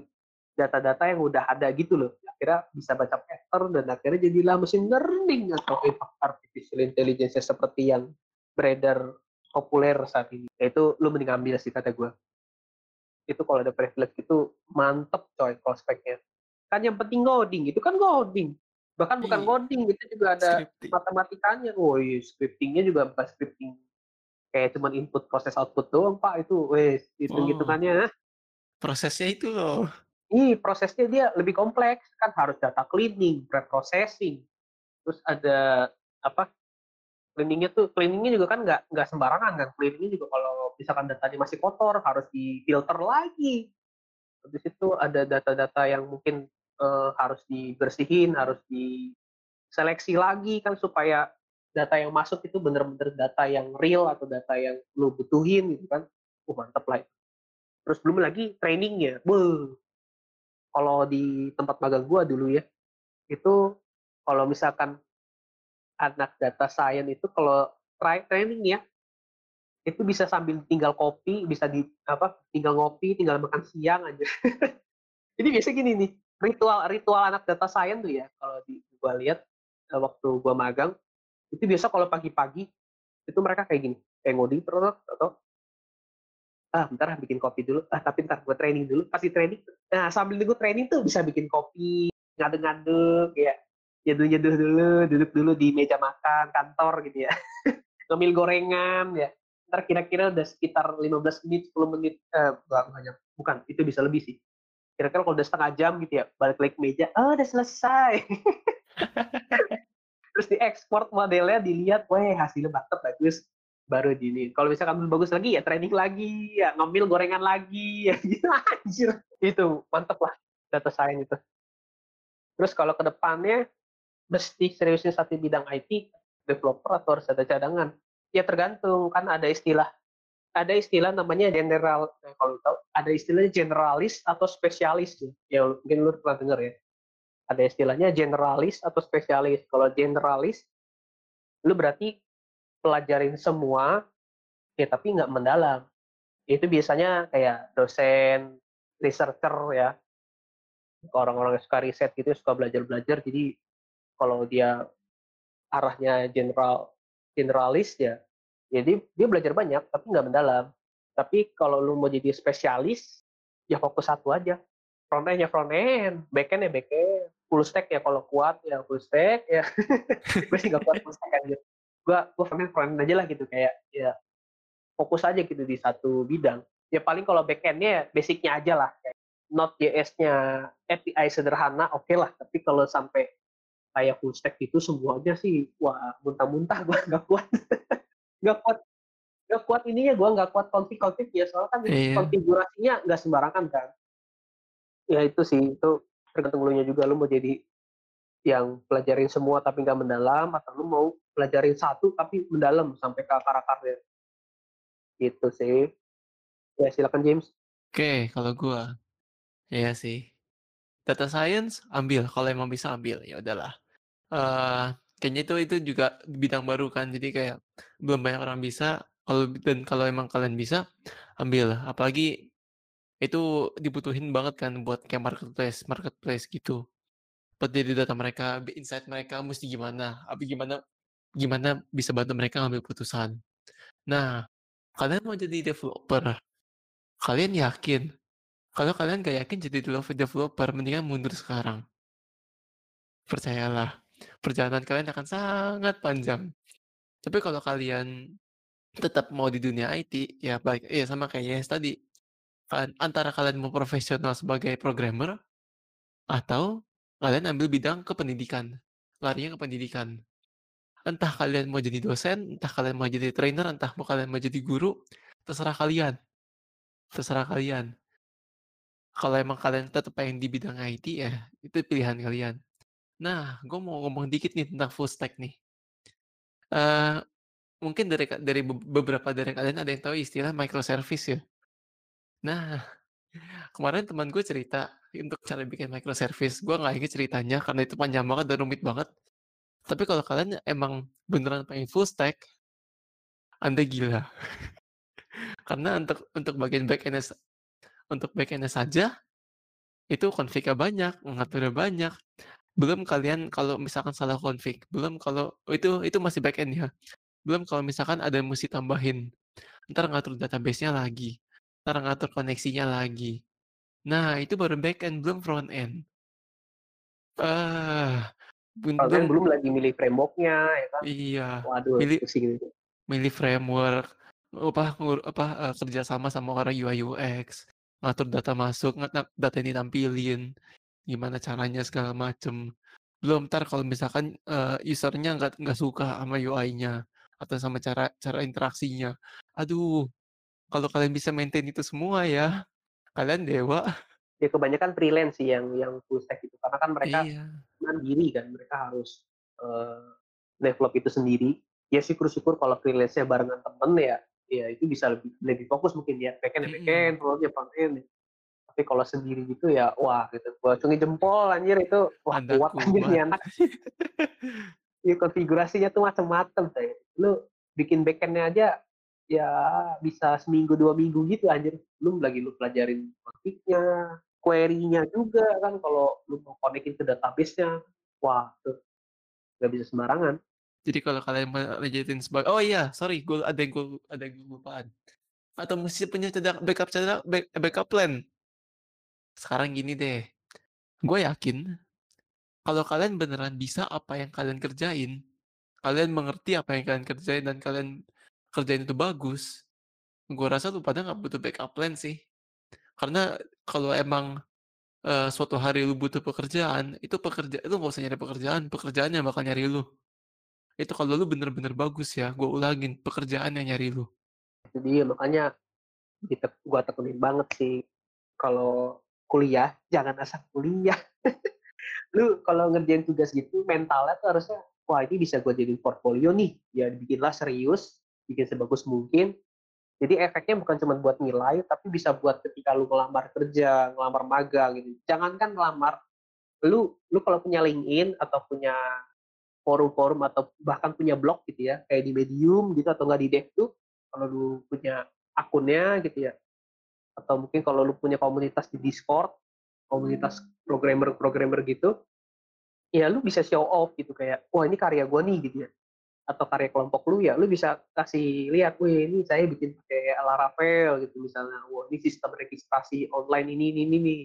data-data yang udah ada gitu loh. Akhirnya bisa baca pattern dan akhirnya jadilah mesin learning atau artificial intelligence seperti yang beredar populer saat ini. Itu lu mending ambil sih kata gue itu kalau ada privilege itu mantep coy prospeknya. Kan yang penting coding itu kan coding bahkan bukan coding itu juga ada scripting. matematikanya. Oh iya scriptingnya juga bukan scripting. Kayak cuman input proses output doang pak itu. Wes hitung hitungannya oh. prosesnya itu loh. Ih, prosesnya dia lebih kompleks. Kan harus data cleaning, preprocessing, terus ada apa cleaningnya tuh cleaningnya juga kan nggak nggak sembarangan kan. Cleaningnya juga kalau misalkan datanya masih kotor harus difilter lagi. Habis itu ada data-data yang mungkin uh, harus dibersihin harus diseleksi lagi kan supaya data yang masuk itu benar-benar data yang real atau data yang lo butuhin gitu kan. Uh mantep lah terus belum lagi trainingnya. Kalau di tempat magang gua dulu ya itu kalau misalkan anak data science itu kalau try training ya itu bisa sambil tinggal kopi, bisa di apa tinggal ngopi, tinggal makan siang aja. Jadi biasa gini nih, ritual ritual anak data science tuh ya kalau di gua lihat eh, waktu gua magang itu biasa kalau pagi-pagi itu mereka kayak gini, kayak ngoding terus atau "Ah, bentar ah bikin kopi dulu, ah tapi entar gue training dulu." Pas di training nah sambil nunggu training tuh bisa bikin kopi, ngaduk-ngaduk, kayak nyeduh-nyeduh dulu, duduk dulu di meja makan kantor gitu ya. Ngemil gorengan ya. Entar kira-kira udah sekitar 15 menit, 10 menit, enggak banyak, bukan, itu bisa lebih sih. Kira-kira kalau udah setengah jam gitu ya, balik lagi meja, "Oh, udah selesai." Terus diekspor modelnya, dilihat, "Weh, hasilnya mantap, bagus." Baru diiniin. Kalau misalkan belum bagus lagi, ya training lagi, ya ngemil gorengan lagi, ya gitu, anjir. Itu mantep lah data science itu. Terus kalau ke depannya, mesti seriusin satu bidang IT, developer atau harus ada cadangan? Ya tergantung, kan ada istilah ada istilah namanya general eh, kalau tahu, ada istilahnya generalis atau spesialis tuh, ya mungkin lu pernah denger ya. Ada istilahnya generalis atau spesialis. Kalau generalis, lu berarti pelajarin semua, ya tapi nggak mendalam. Itu biasanya kayak dosen, researcher ya, orang-orang yang suka riset gitu, suka belajar-belajar, jadi kalau dia arahnya general generalis ya, jadi dia belajar banyak tapi nggak mendalam. Tapi kalau lu mau jadi spesialis, ya fokus satu aja. Front end ya front end, back end ya back end, full stack ya kalau kuat ya full stack ya. gue sih nggak kuat full stack aja. Gue gue front end front end aja lah gitu kayak ya fokus aja gitu di satu bidang. Ya paling kalau back endnya ya basicnya aja lah. Kayak Node.js-nya API sederhana oke okay lah. Tapi kalau sampai kayak full stack itu semuanya sih wah muntah-muntah gue nggak kuat nggak kuat nggak kuat ininya gue nggak kuat konfig-konfig ya soalnya kan Iya. konfigurasinya nggak sembarangan kan? Ya itu sih itu tergantung lu nya juga lu mau jadi yang pelajarin semua tapi nggak mendalam atau lu mau pelajarin satu tapi mendalam sampai ke akar-akarnya. Gitu sih. Ya silakan James. Oke, kalau gua, iya sih. Data science ambil, kalau emang bisa ambil, ya udahlah. Eee, kayaknya itu itu juga bidang baru kan, jadi kayak belum banyak orang bisa, kalau dan kalau emang kalian bisa, ambil. Apalagi itu dibutuhin banget kan buat kayak marketplace marketplace gitu. Buat jadi data mereka, insight mereka mesti gimana, apa gimana gimana bisa bantu mereka ngambil keputusan. Nah, kalian mau jadi developer, kalian yakin? Kalau kalian nggak yakin jadi developer, mendingan mundur sekarang. Percayalah, perjalanan kalian akan sangat panjang. Tapi kalau kalian tetap mau di dunia IT, ya baik ya sama kayak Yes tadi, kan antara kalian mau profesional sebagai programmer, atau kalian ambil bidang ke pendidikan, larinya ke pendidikan. Entah kalian mau jadi dosen, entah kalian mau jadi trainer, entah mau kalian mau jadi guru, terserah kalian. Terserah kalian. Kalau emang kalian tetap pengen di bidang IT ya, itu pilihan kalian. Nah, gue mau ngomong dikit nih tentang full stack nih. Eee, mungkin dari dari be beberapa dari kalian ada yang tahu istilah microservice ya? Nah, kemarin teman gue cerita untuk cara bikin microservice, gue nggak inget ceritanya karena itu panjang banget dan rumit banget. Tapi kalau kalian emang beneran pengen full stack, Anda gila. Karena untuk untuk bagian back sa untuk back end-nya saja, itu config-nya banyak, ngaturnya banyak. Belum kalian kalau misalkan salah config, belum kalau itu itu masih back end ya. Belum kalau misalkan ada yang musti tambahin, entar ngatur database-nya lagi, entar ngatur koneksinya lagi. Nah, itu baru back end, belum front end. Ah, end belum lagi milih framework-nya ya kan. Iya, Waduh milih pusing milih framework, apa, ngur apa, eee, kerja sama orang UI UX, ngatur data masuk, data yang ditampilin, gimana caranya segala macem. Belum entar kalau misalkan, eee, user-nya nggak nggak suka sama UI-nya, atau sama cara cara interaksinya. Aduh, kalau kalian bisa maintain itu semua ya, kalian dewa. Ya kebanyakan freelance sih yang yang full stack itu, karena kan mereka Iya. mandiri kan, mereka harus, eee, develop itu sendiri. Ya syukur-syukur kalau freelance-nya barengan temen ya, ya itu bisa lebih lebih fokus mungkin ya, back end ya back end, Mhm. front end front end. Tapi kalau sendiri gitu ya, wah gitu, gua acungin jempol anjir itu, wah Anda kuat anjir nih anak. Ya konfigurasinya tuh macem-macem coy. Lu bikin back end-nya aja, ya bisa seminggu, 2 minggu gitu anjir. Belum lagi lu pelajarin config-nya, query-nya juga kan kalau lu mau connect-in ke database-nya. Wah, tuh nggak bisa sembarangan. Jadi kalau kalian mau lanjutin seba oh iya, sorry, gua ada yang gua ada yang kelupaan. Atau mesti punya cadangan backup back backup plan. Sekarang gini deh, gue yakin kalau kalian beneran bisa apa yang kalian kerjain, kalian mengerti apa yang kalian kerjain dan kalian kerjain itu bagus, gue rasa lu pada nggak butuh backup plan sih. Karena kalau emang, eee, suatu hari lu butuh pekerjaan, itu pekerja lu nggak usah nyari pekerjaan, pekerjaan yang bakal nyari lu. Itu kalau lu bener-bener bagus ya, gue ulangin, pekerjaan yang nyari lu. Itu dia, makanya gua tekunin banget sih, kalau kuliah, jangan asal kuliah. Lu kalau ngerjain tugas gitu, mentalnya tuh harusnya, "Wah ini bisa gua jadiin portfolio nih." Ya dibikinlah serius, bikin sebagus mungkin, jadi efeknya bukan cuma buat nilai, tapi bisa buat ketika lu ngelamar kerja, ngelamar magang gitu. Jangankan ngelamar, lu lu kalau punya LinkedIn atau punya forum-forum atau bahkan punya blog gitu ya, kayak di Medium gitu atau nggak di Dev tuh, kalau lu punya akunnya gitu ya, atau mungkin kalau lu punya komunitas di Discord, komunitas programmer-programmer gitu, ya lu bisa show off gitu kayak, "Wah ini karya gua nih," gitu ya. Atau karya kelompok lu ya, lu bisa kasih lihat, "Wih ini saya bikin pakai Laravel," gitu misalnya, "Wah ini sistem registrasi online ini ini ini nih."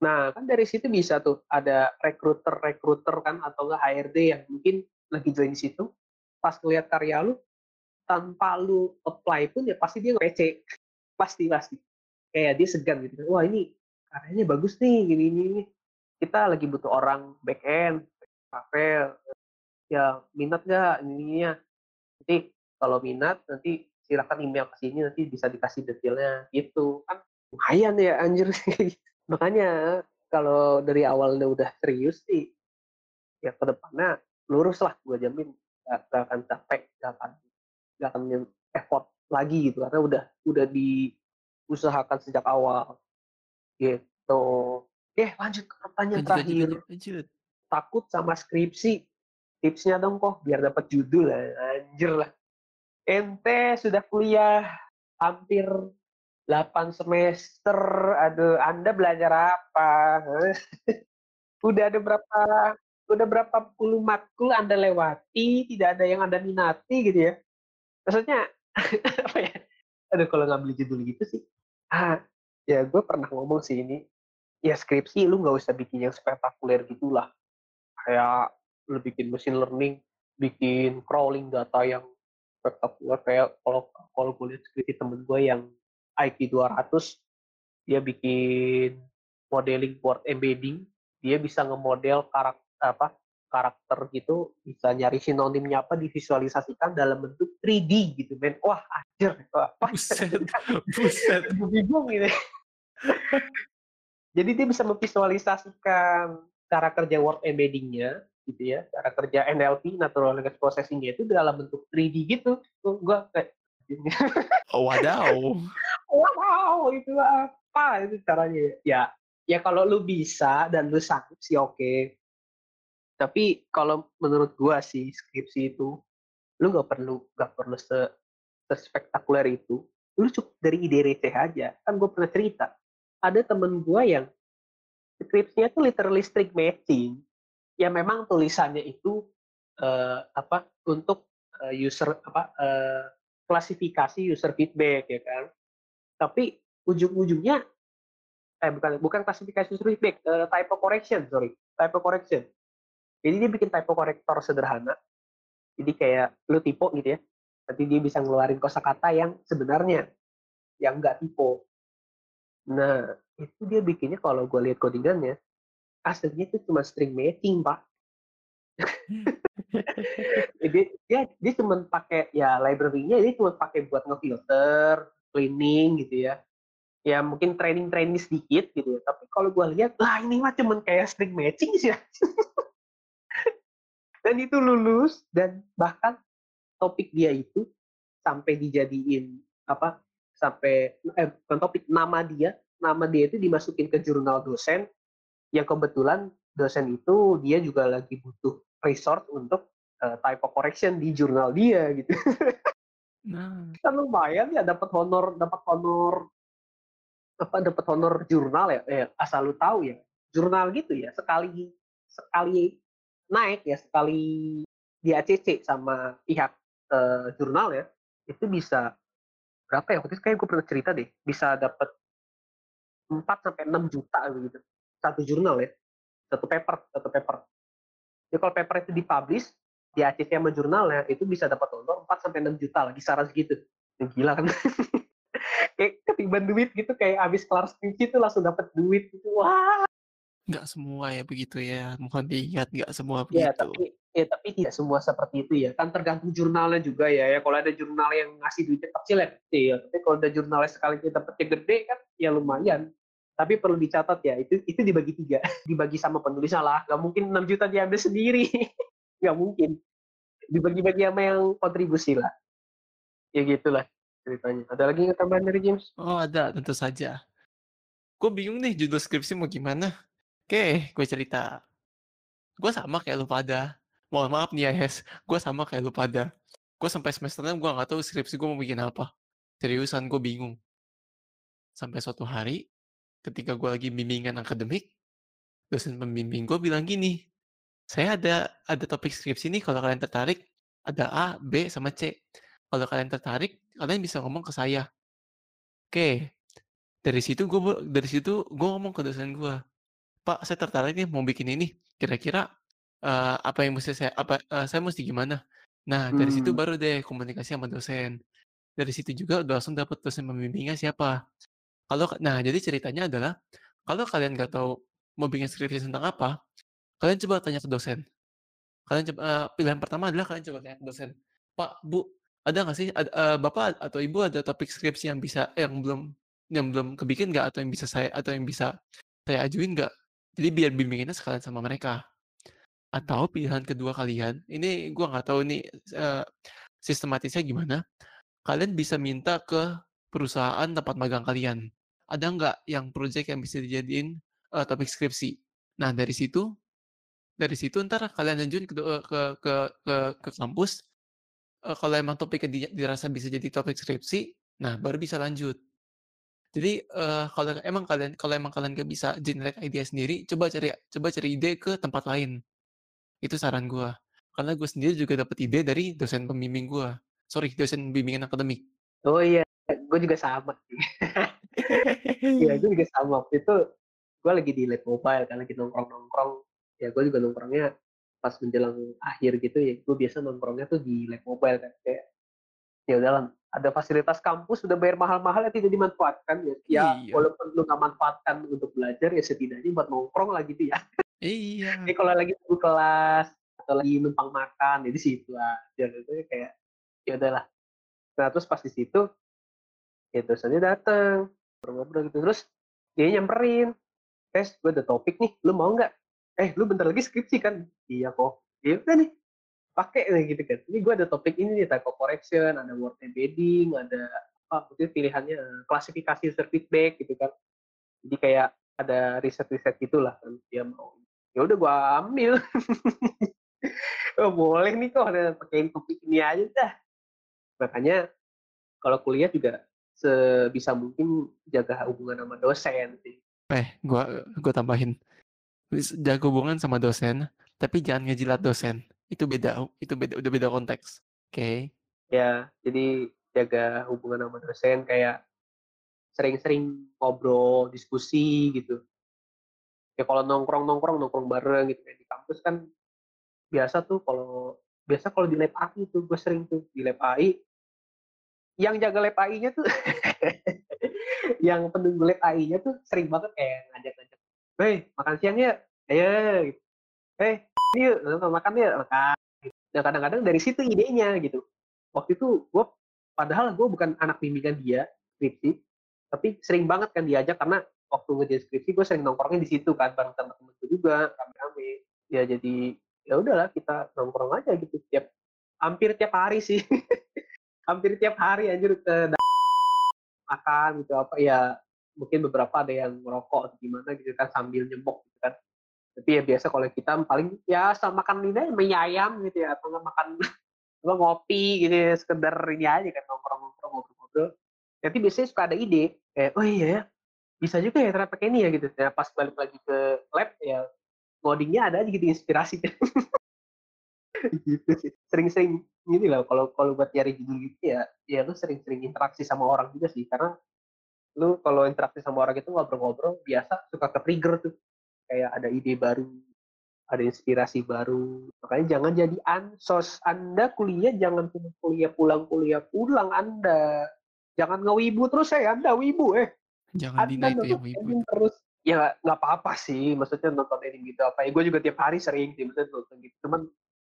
Nah, kan dari situ bisa tuh ada recruiter-recruiter kan atau enggak HRD yang mungkin lagi join di situ, pas ngelihat karya lu, tanpa lu apply pun ya pasti dia nge-PC. Pasti pasti. Kayak dia segan gitu, "Wah ini karyanya bagus nih, gini ini. Kita lagi butuh orang back end, Laravel, ya minat nggak ininya?" Nanti kalau minat, nanti silakan email ke sini, nanti bisa dikasih detailnya, gitu. Kan lumayan ya anjir. Makanya kalau dari awalnya udah serius sih, ya ke depannya lurus lah, gue jamin nggak nggak akan capek, nggak akan nggak akan effort lagi gitu, karena udah udah diusahakan sejak awal, gitu. Oke lanjut ke pertanyaan Lanjut terakhir. lanjut lanjut. Takut sama skripsi, tipsnya dong kok biar dapat judul, anjir lah. Ente sudah kuliah hampir 8 semester, aduh Anda belajar apa? Udah ada berapa udah berapa puluh matkul Anda lewati, tidak ada yang Anda minati gitu ya. Maksudnya apa ya, aduh kalau ngambil judul gitu sih, ah, ya gue pernah ngomong sih ini, ya skripsi lu nggak usah bikin yang spektakuler gitulah. Kayak lu bikin machine learning, bikin crawling data yang spektakuler kayak kalau kalau gue lihat skripsi temen gue yang IQ 200, dia bikin modeling board embedding, dia bisa ngemodel karak apa, karakter gitu, bisa nyari sinonimnya apa, divisualisasikan dalam bentuk 3D gitu, men. Wah, anjir, apa? Buset buset. Bingung ini. Jadi dia bisa memvisualisasikan cara kerja word embedding-nya gitu ya, cara kerja NLP, natural language processing-nya itu dalam bentuk 3D gitu. Tuh gua kayak Oh, wadaw. wow, itu apa itu caranya? Ya, ya kalau lu bisa dan lu sanggup sih oke. Tapi kalau menurut gua sih skripsi itu, lu nggak perlu nggak perlu se sespektakuler itu. Lu cukup dari ide receh aja. Kan gue pernah cerita, ada temen gua yang skripsinya tuh literally string matching. Ya memang tulisannya itu eh, apa untuk eh, user apa eh, klasifikasi user feedback ya kan. Tapi ujung-ujungnya eh bukan bukan klasifikasi user feedback, eh, typo correction, sorry, typo correction. Jadi dia bikin typo corrector sederhana. Jadi kayak lu tipe gitu ya. Nanti dia bisa ngeluarin kosakata yang sebenarnya yang enggak tipe. Nah, itu dia bikinnya kalau gue lihat codingannya, aslinya itu cuma string matching, Pak. Jadi dia dia cuma pakai ya library-nya dia cuma pakai buat ngefilter, cleaning gitu ya. Ya mungkin training-training sedikit gitu ya. Tapi kalau gue lihat, lah ini mah cuma kayak string matching sih. dan itu lulus dan bahkan topik dia itu sampai dijadiin apa sampai eh bukan topik nama dia nama dia itu dimasukin ke jurnal dosen. Yang kebetulan dosen itu dia juga lagi butuh resource untuk uh, typo correction di jurnal dia gitu. Nah, kan lumayan ya dapat honor dapat honor apa dapat honor jurnal ya eh, asal lu tahu ya. Jurnal gitu ya sekali sekali naik ya sekali di ACC sama pihak eh, jurnal ya itu bisa berapa ya? Waktu itu kayak gue pernah cerita deh bisa dapat 4 sampai 6 juta gitu. Satu jurnal ya satu paper satu paper. Jadi kalau paper itu dipublish di ACC sama jurnalnya itu bisa dapat honor 4 sampai 6 juta lah kisaran segitu. Gila kan? Kayak ketiban duit gitu kayak abis kelar skripsi itu langsung dapat duit gitu wah nggak semua ya begitu ya mohon diingat nggak semua ya begitu. tapi ya tapi tidak semua seperti itu ya. Kan tergantung jurnalnya juga ya ya. Kalau ada jurnal yang ngasih duitnya kecil ya ya tapi kalau ada jurnalnya sekali kita dapetnya gede kan ya lumayan. Tapi perlu dicatat ya itu itu dibagi tiga dibagi sama penulisnya lah. Nggak mungkin 6 juta diambil sendiri. Nggak mungkin. Dibagi-bagi sama yang kontribusi lah. Ya gitulah ceritanya. Ada lagi nggak tambahan dari James? Oh ada. Tentu saja. Gue bingung nih judul skripsi mau gimana oke gue cerita. Gue sama kayak lu pada mohon maaf nih ya Hes gue sama kayak lu pada gue sampai semester 6 gue nggak tahu skripsi gue mau bikin apa. Seriusan gue bingung. Sampai suatu hari ketika gue lagi bimbingan akademik dosen pembimbing gue bilang gini saya ada ada topik skripsi nih kalau kalian tertarik ada A B sama C. Kalau kalian tertarik kalian bisa ngomong ke saya. Oke. Dari situ gue dari situ gue ngomong ke dosen gue pak saya tertarik nih mau bikin ini. Kira-kira uh, apa yang mesti saya apa uh, saya mesti gimana? Nah dari situ Hmm. baru deh komunikasi sama dosen. Dari situ juga udah langsung dapat dosen pembimbingnya siapa. Kalau nah jadi ceritanya adalah kalau kalian nggak tahu mau bikin skripsi tentang apa kalian coba tanya ke dosen. Kalian coba uh, pilihan pertama adalah kalian coba tanya ke dosen pak bu ada nggak sih ada, uh, bapak atau ibu ada topik skripsi yang bisa yang belum yang belum kebikin nggak atau yang bisa saya atau yang bisa saya ajuin nggak jadi biar bimbingannya sekalian sama mereka. Atau pilihan kedua kalian ini gua nggak tahu nih uh, sistematisnya gimana kalian bisa minta ke perusahaan tempat magang kalian. Ada nggak yang project yang bisa dijadiin uh, topik skripsi? Nah dari situ dari situ ntar kalian lanjut ke ke ke ke, ke kampus uh, kalau emang topiknya di, dirasa bisa jadi topik skripsi nah baru bisa lanjut jadi uh, kalau emang kalian kalau emang kalian gak bisa generate ide sendiri coba cari coba cari ide ke tempat lain. Itu saran gue karena gue sendiri juga dapat ide dari dosen pembimbing gue sorry dosen bimbingan akademik. Oh iya. Gue juga sama. Iya gue juga sama. Waktu itu gue lagi di lab mobile kan lagi nongkrong nongkrong ya gue juga nongkrongnya pas menjelang akhir gitu ya gue biasa nongkrongnya tuh di lab mobile kan kayak ya udah ada fasilitas kampus udah bayar mahal-mahal ya tidak dimanfaatkan ya, ya Iya. walaupun lu nggak manfaatkan untuk belajar ya setidaknya buat nongkrong lah gitu ya iya Jadi kalau lagi tunggu kelas atau lagi numpang makan, ya di situ aja gitu ya kayak ya udahlah. Nah terus pas di situ, ya dosennya datang, ngobrol gitu terus dia nyamperin, tes gue ada topik nih, lu mau nggak? Eh lu bentar lagi skripsi kan? Iya kok. Ya udah nih, pakai nih gitu kan. Ini gue ada topik ini nih, typo correction, ada word embedding, ada apa? Mungkin pilihannya klasifikasi user feedback gitu kan. Jadi kayak ada riset-riset gitulah kan dia mau ya udah gua ambil oh, boleh nih kok ada pakein topik ini aja dah makanya kalau kuliah juga sebisa mungkin jaga hubungan sama dosen sih eh gua gua tambahin jaga hubungan sama dosen tapi jangan ngejilat dosen itu beda itu beda udah beda konteks. Oke. Ya jadi jaga hubungan sama dosen kayak sering-sering ngobrol diskusi gitu. Ya kalau nongkrong nongkrong nongkrong bareng gitu kayak di kampus kan biasa tuh kalau biasa kalau di lab AI tuh gue sering tuh di lab AI yang jaga lab AI-nya tuh yang penunggu lab AI-nya tuh sering banget kayak ngajak-ngajak hei makan siang ya? Ayo gitu. Hei yuk makan ya makan nah kadang-kadang dari situ idenya gitu. Waktu itu gue padahal gue bukan anak bimbingan dia skripsi tapi sering banget kan diajak karena waktu ngerjain skripsi gue sering nongkrongnya di situ kan bareng teman-teman gue juga rame-rame. Ya jadi ya udahlah kita nongkrong aja gitu tiap hampir tiap hari sih. Hampir tiap hari anjir ke makan gitu apa ya mungkin beberapa ada yang merokok atau gimana gitu kan sambil kan tapi ya biasa kalau kita paling ya sama makan ini mie ayam gitu ya atau makan apa ngopi gitu ya, sekedar ini aja kan nongkrong-nongkrong ngobrol-ngobrol. Nanti biasanya suka ada ide kayak oh iya ya bisa juga ya ternyata pakai ini ya gitu. Ya pas balik lagi ke lab ya ngodingnya ada aja gitu inspirasi. Gitu sih. Sering-sering gini loh kalau kalau buat nyari judul gitu ya, ya lu sering-sering interaksi sama orang juga sih, karena lu kalau interaksi sama orang itu ngobrol-ngobrol biasa suka ke-trigger tuh, kayak ada ide baru, ada inspirasi baru. Makanya jangan jadi ansos. Anda kuliah jangan cuma kuliah pulang, kuliah pulang Anda. Jangan ngewibu terus eh, Anda wibu eh. Jangan Anda itu yang wibu terus. Ya nggak apa-apa sih, maksudnya nonton anime gitu apa ya, gue juga tiap hari sering sih maksudnya nonton gitu. Cuman,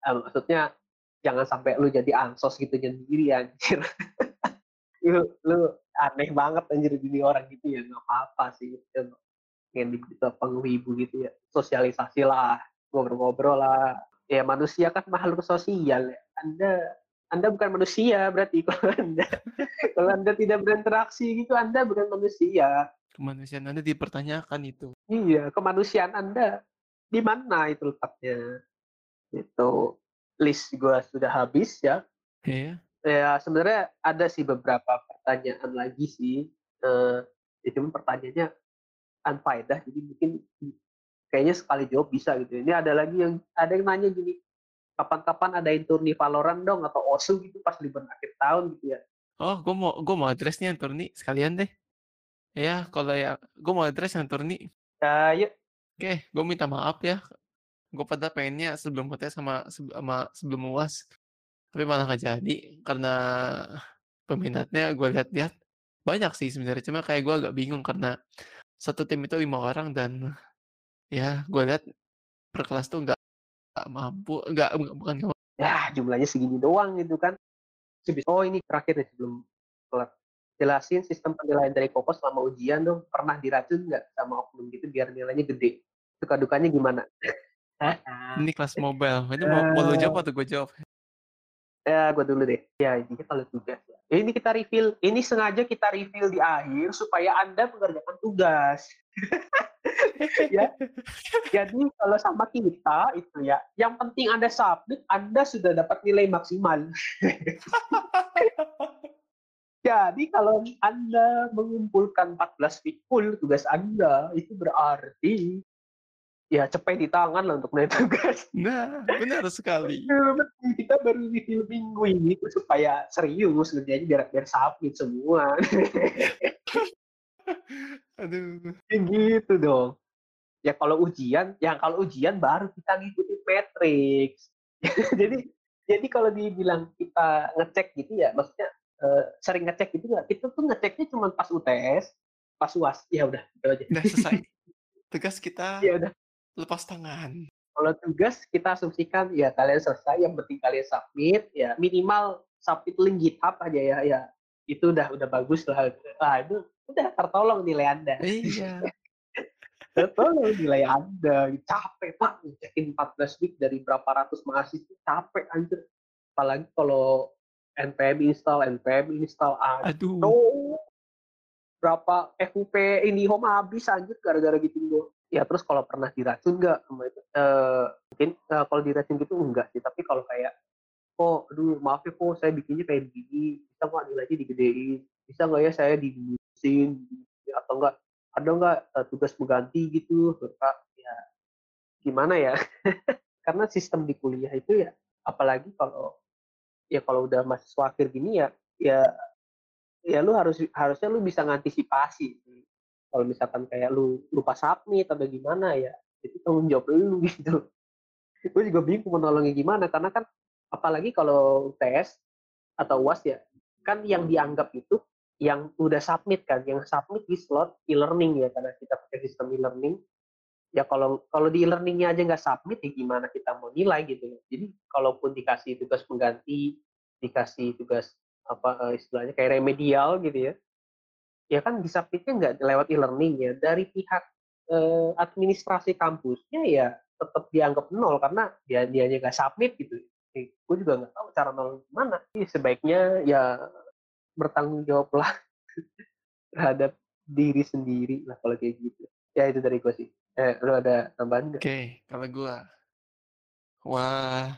eee, maksudnya jangan sampai lu jadi ansos gitu sendiri anjir. Lu lu aneh banget anjir jadi orang gitu ya, nggak apa-apa sih. Ngedit gitu apa ngewibu gitu ya, sosialisasi lah, ngobrol-ngobrol lah. Ya manusia kan makhluk sosial ya. Anda Anda bukan manusia berarti kalau Anda kalau Anda tidak berinteraksi gitu, Anda bukan manusia. Kemanusiaan Anda dipertanyakan itu. Iya, kemanusiaan Anda di mana itu letaknya. Itu list gua sudah habis ya. Iya. Ya sebenarnya ada sih beberapa pertanyaan lagi sih, eee, ya pertanyaannya unfaedah jadi mungkin kayaknya sekali jawab bisa gitu. Ini ada lagi yang ada yang nanya gini, "Kapan-kapan adain turni Valorant dong atau OSU gitu pas libur akhir tahun," gitu ya. Oh, gue mau gue mau address nih yang Turni sekalian deh. Ya, kalau ya gue mau address yang Turni. Ya yuk. Oke, gue minta maaf ya. Gue pada pengennya sebelum UTS sama sama sebelum UAS. Tapi malah nggak jadi karena peminatnya gue lihat-lihat banyak sih sebenarnya. Cuma kayak gue agak bingung karena satu tim itu lima orang dan ya gue lihat per kelas tuh nggak mampu, nggak bukan nggak Ya jumlahnya segini doang gitu kan. Oh ini terakhir nih sebelum kelar. Jelasin sistem penilaian dari Koko selama ujian dong. Pernah diracun nggak sama oknum gitu biar nilainya gede? Suka dukanya gimana? Ini kelas mobile. Ini mau, mau lu jawab atau gue jawab? Ya, gue dulu deh. Ya, intinya kalau tugas. Ini kita reveal. Ini sengaja kita reveal di akhir supaya Anda mengerjakan tugas. ya. Jadi kalau sama kita itu ya, yang penting Anda submit, Anda sudah dapat nilai maksimal. Jadi kalau Anda mengumpulkan 14 week full tugas Anda, itu berarti ya cepet di tangan lah untuk naik tugas. Nah, benar sekali. kita baru review minggu ini supaya serius ngerjainnya biar biar submit semua. Aduh. Ya gitu dong. Ya kalau ujian, ya kalau ujian baru kita ngikutin matrix. jadi jadi kalau dibilang kita ngecek gitu ya, maksudnya uh, sering ngecek gitu nggak? Kita tuh ngeceknya cuma pas UTS, pas UAS. Ya udah, itu aja. Udah selesai. Tugas kita ya udah. Lepas tangan. Kalau tugas kita asumsikan ya kalian selesai, yang penting kalian submit, ya minimal submit link GitHub aja ya, ya itu udah udah bagus lah. Ah itu udah tertolong nilai Anda. Iya. tertolong nilai Anda. Capek pak, cekin 14 week dari berapa ratus mahasiswa, capek anjir. Apalagi kalau npm install, npm install, aduh. aduh. Berapa FUP ini home habis anjir gara-gara gitu gue ya terus kalau pernah diracun nggak sama itu? Uh, mungkin uh, kalau diracun gitu enggak sih tapi kalau kayak oh aduh maaf ya kok saya bikinnya kayak begini bisa nggak nilainya digedein? Bisa nggak ya saya dibusin atau enggak ada nggak uh, tugas mengganti gitu? Kak ya gimana ya? Karena sistem di kuliah itu ya apalagi kalau ya kalau udah mahasiswa akhir gini ya ya ya lu harus harusnya lu bisa ngantisipasi kalau misalkan kayak lu lupa submit atau gimana ya itu tanggung jawab lu gitu. Gue juga bingung mau nolongnya gimana karena kan apalagi kalau tes atau uas ya kan yang dianggap itu yang udah submit kan yang submit di slot e-learning ya karena kita pakai sistem e-learning. Ya kalau kalau di e-learningnya aja nggak submit ya gimana kita mau nilai gitu jadi kalaupun dikasih tugas pengganti dikasih tugas apa istilahnya kayak remedial gitu ya ya kan disubmitnya nggak lewat e-learning ya dari pihak eh, administrasi kampusnya ya tetap dianggap nol karena dia dia nggak submit gitu. Eh, gue juga nggak tahu cara nol gimana. Jadi sebaiknya ya bertanggung jawab lah terhadap diri sendiri lah kalau kayak gitu. Ya itu dari gue sih. Eh, lu ada tambahan nggak? Oke, okay, kalau gue, wah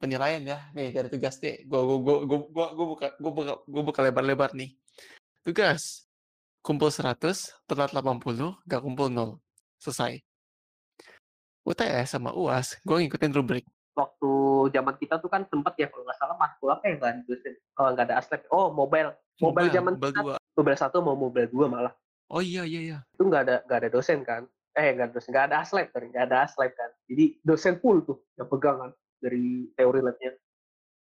penilaian ya nih dari tugas deh. Gue gue gue gue gue buka gue buka gue buka lebar-lebar nih. Tugas kumpul 100, telat 80, gak kumpul 0. Selesai. UTS sama UAS, gue ngikutin rubrik. Waktu zaman kita tuh kan sempet ya kalau nggak salah matkul apa yang nggak dosen oh, nggak ada aslep oh mobile mobile zaman mobile kita dua. mobile satu mau mobile dua malah Oh iya iya iya. itu nggak ada nggak ada dosen kan eh nggak ada dosen nggak ada aslep sorry nggak ada aslep kan jadi dosen full tuh yang pegang kan dari teori labnya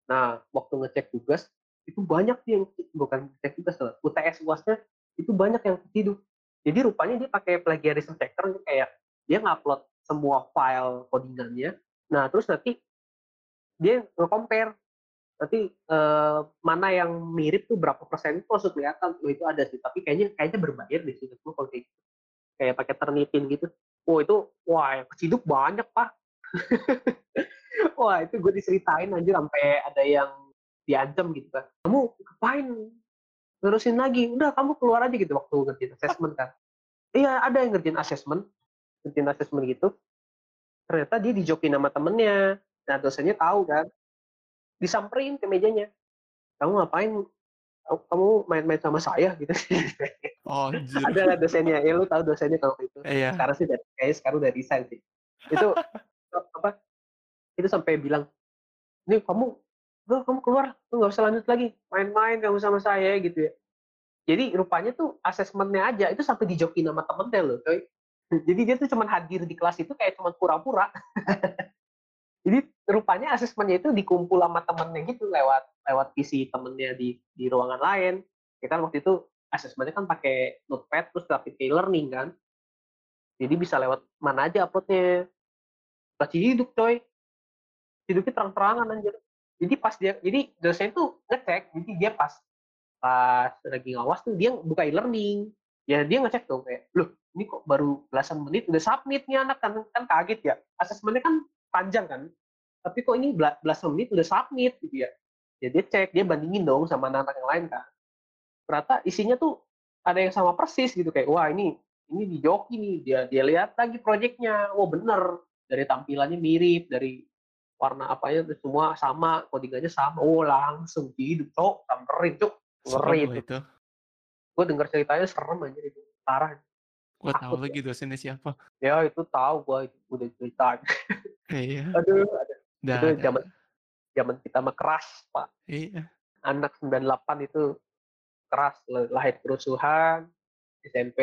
nah waktu ngecek tugas itu banyak sih yang bukan ngecek tugas loh UTS uasnya itu banyak yang hidup jadi rupanya dia pakai plagiarism checker gitu, kayak dia ngupload semua file codingannya. Nah terus nanti dia nge-compare. Nanti eh, mana yang mirip tuh berapa persen itu langsung kelihatan. Oh itu ada sih tapi kayaknya kayaknya berbayar di situ tuh kalau kayak gitu. kayak pakai ternipin gitu. Oh itu wah yang keciduk banyak pak. Wah itu gue diceritain anjir sampai ada yang diancam gitu kan kamu ngapain terusin lagi udah kamu keluar aja gitu waktu ngerjain assessment kan. Iya ada yang ngerjain assessment ngerjain assessment gitu. Ternyata dia dijokin sama temennya. Nah dosennya tahu kan. Disamperin ke mejanya. Kamu ngapain? Kamu- main-main sama saya? Gitu. Oh ada lah dosennya. Ya lu tahu dosennya kalau itu Iya. sekarang sih udah kayaknya sekarang udah resign sih. Itu apa? Itu sampai bilang ini kamu udah kamu keluar lu nggak usah lanjut lagi main-main kamu sama saya gitu ya. Jadi rupanya tuh asesmennya aja itu sampai dijokin sama temennya loh coy. Jadi dia tuh cuma hadir di kelas itu kayak cuma pura-pura. Jadi rupanya asesmennya itu dikumpul sama temennya gitu lewat lewat PC temennya di di ruangan lain. Ya kan waktu itu asesmennya kan pakai notepad terus graphic e-learning kan. Jadi bisa lewat mana aja uploadnya. Masih hidup coy. Hidupnya terang-terangan anjir jadi pas dia jadi dosen tuh ngecek jadi dia pas pas lagi ngawas tuh dia buka e-learning. Ya dia ngecek tuh kayak loh ini kok baru belasan menit udah submit nih anak kan kan kaget ya. Asesmennya kan panjang kan tapi kok ini bela- belasan menit udah submit gitu ya. Ya dia cek dia bandingin dong sama anak-anak yang lain kan. Ternyata isinya tuh ada yang sama persis gitu kayak wah ini ini di joki nih dia dia lihat lagi proyeknya wah bener dari tampilannya mirip dari warna apanya tuh semua sama codingannya sama oh langsung hidup cok samperin cok Serem ngeri itu itu. gue denger ceritanya serem aja itu parah Gue tahu lagi dosennya siapa. ya itu tahu gue udah cerita Iya. aduh. Dah. itu dah. zaman zaman kita mah keras pak Iya. anak 98 itu keras lahir kerusuhan SMP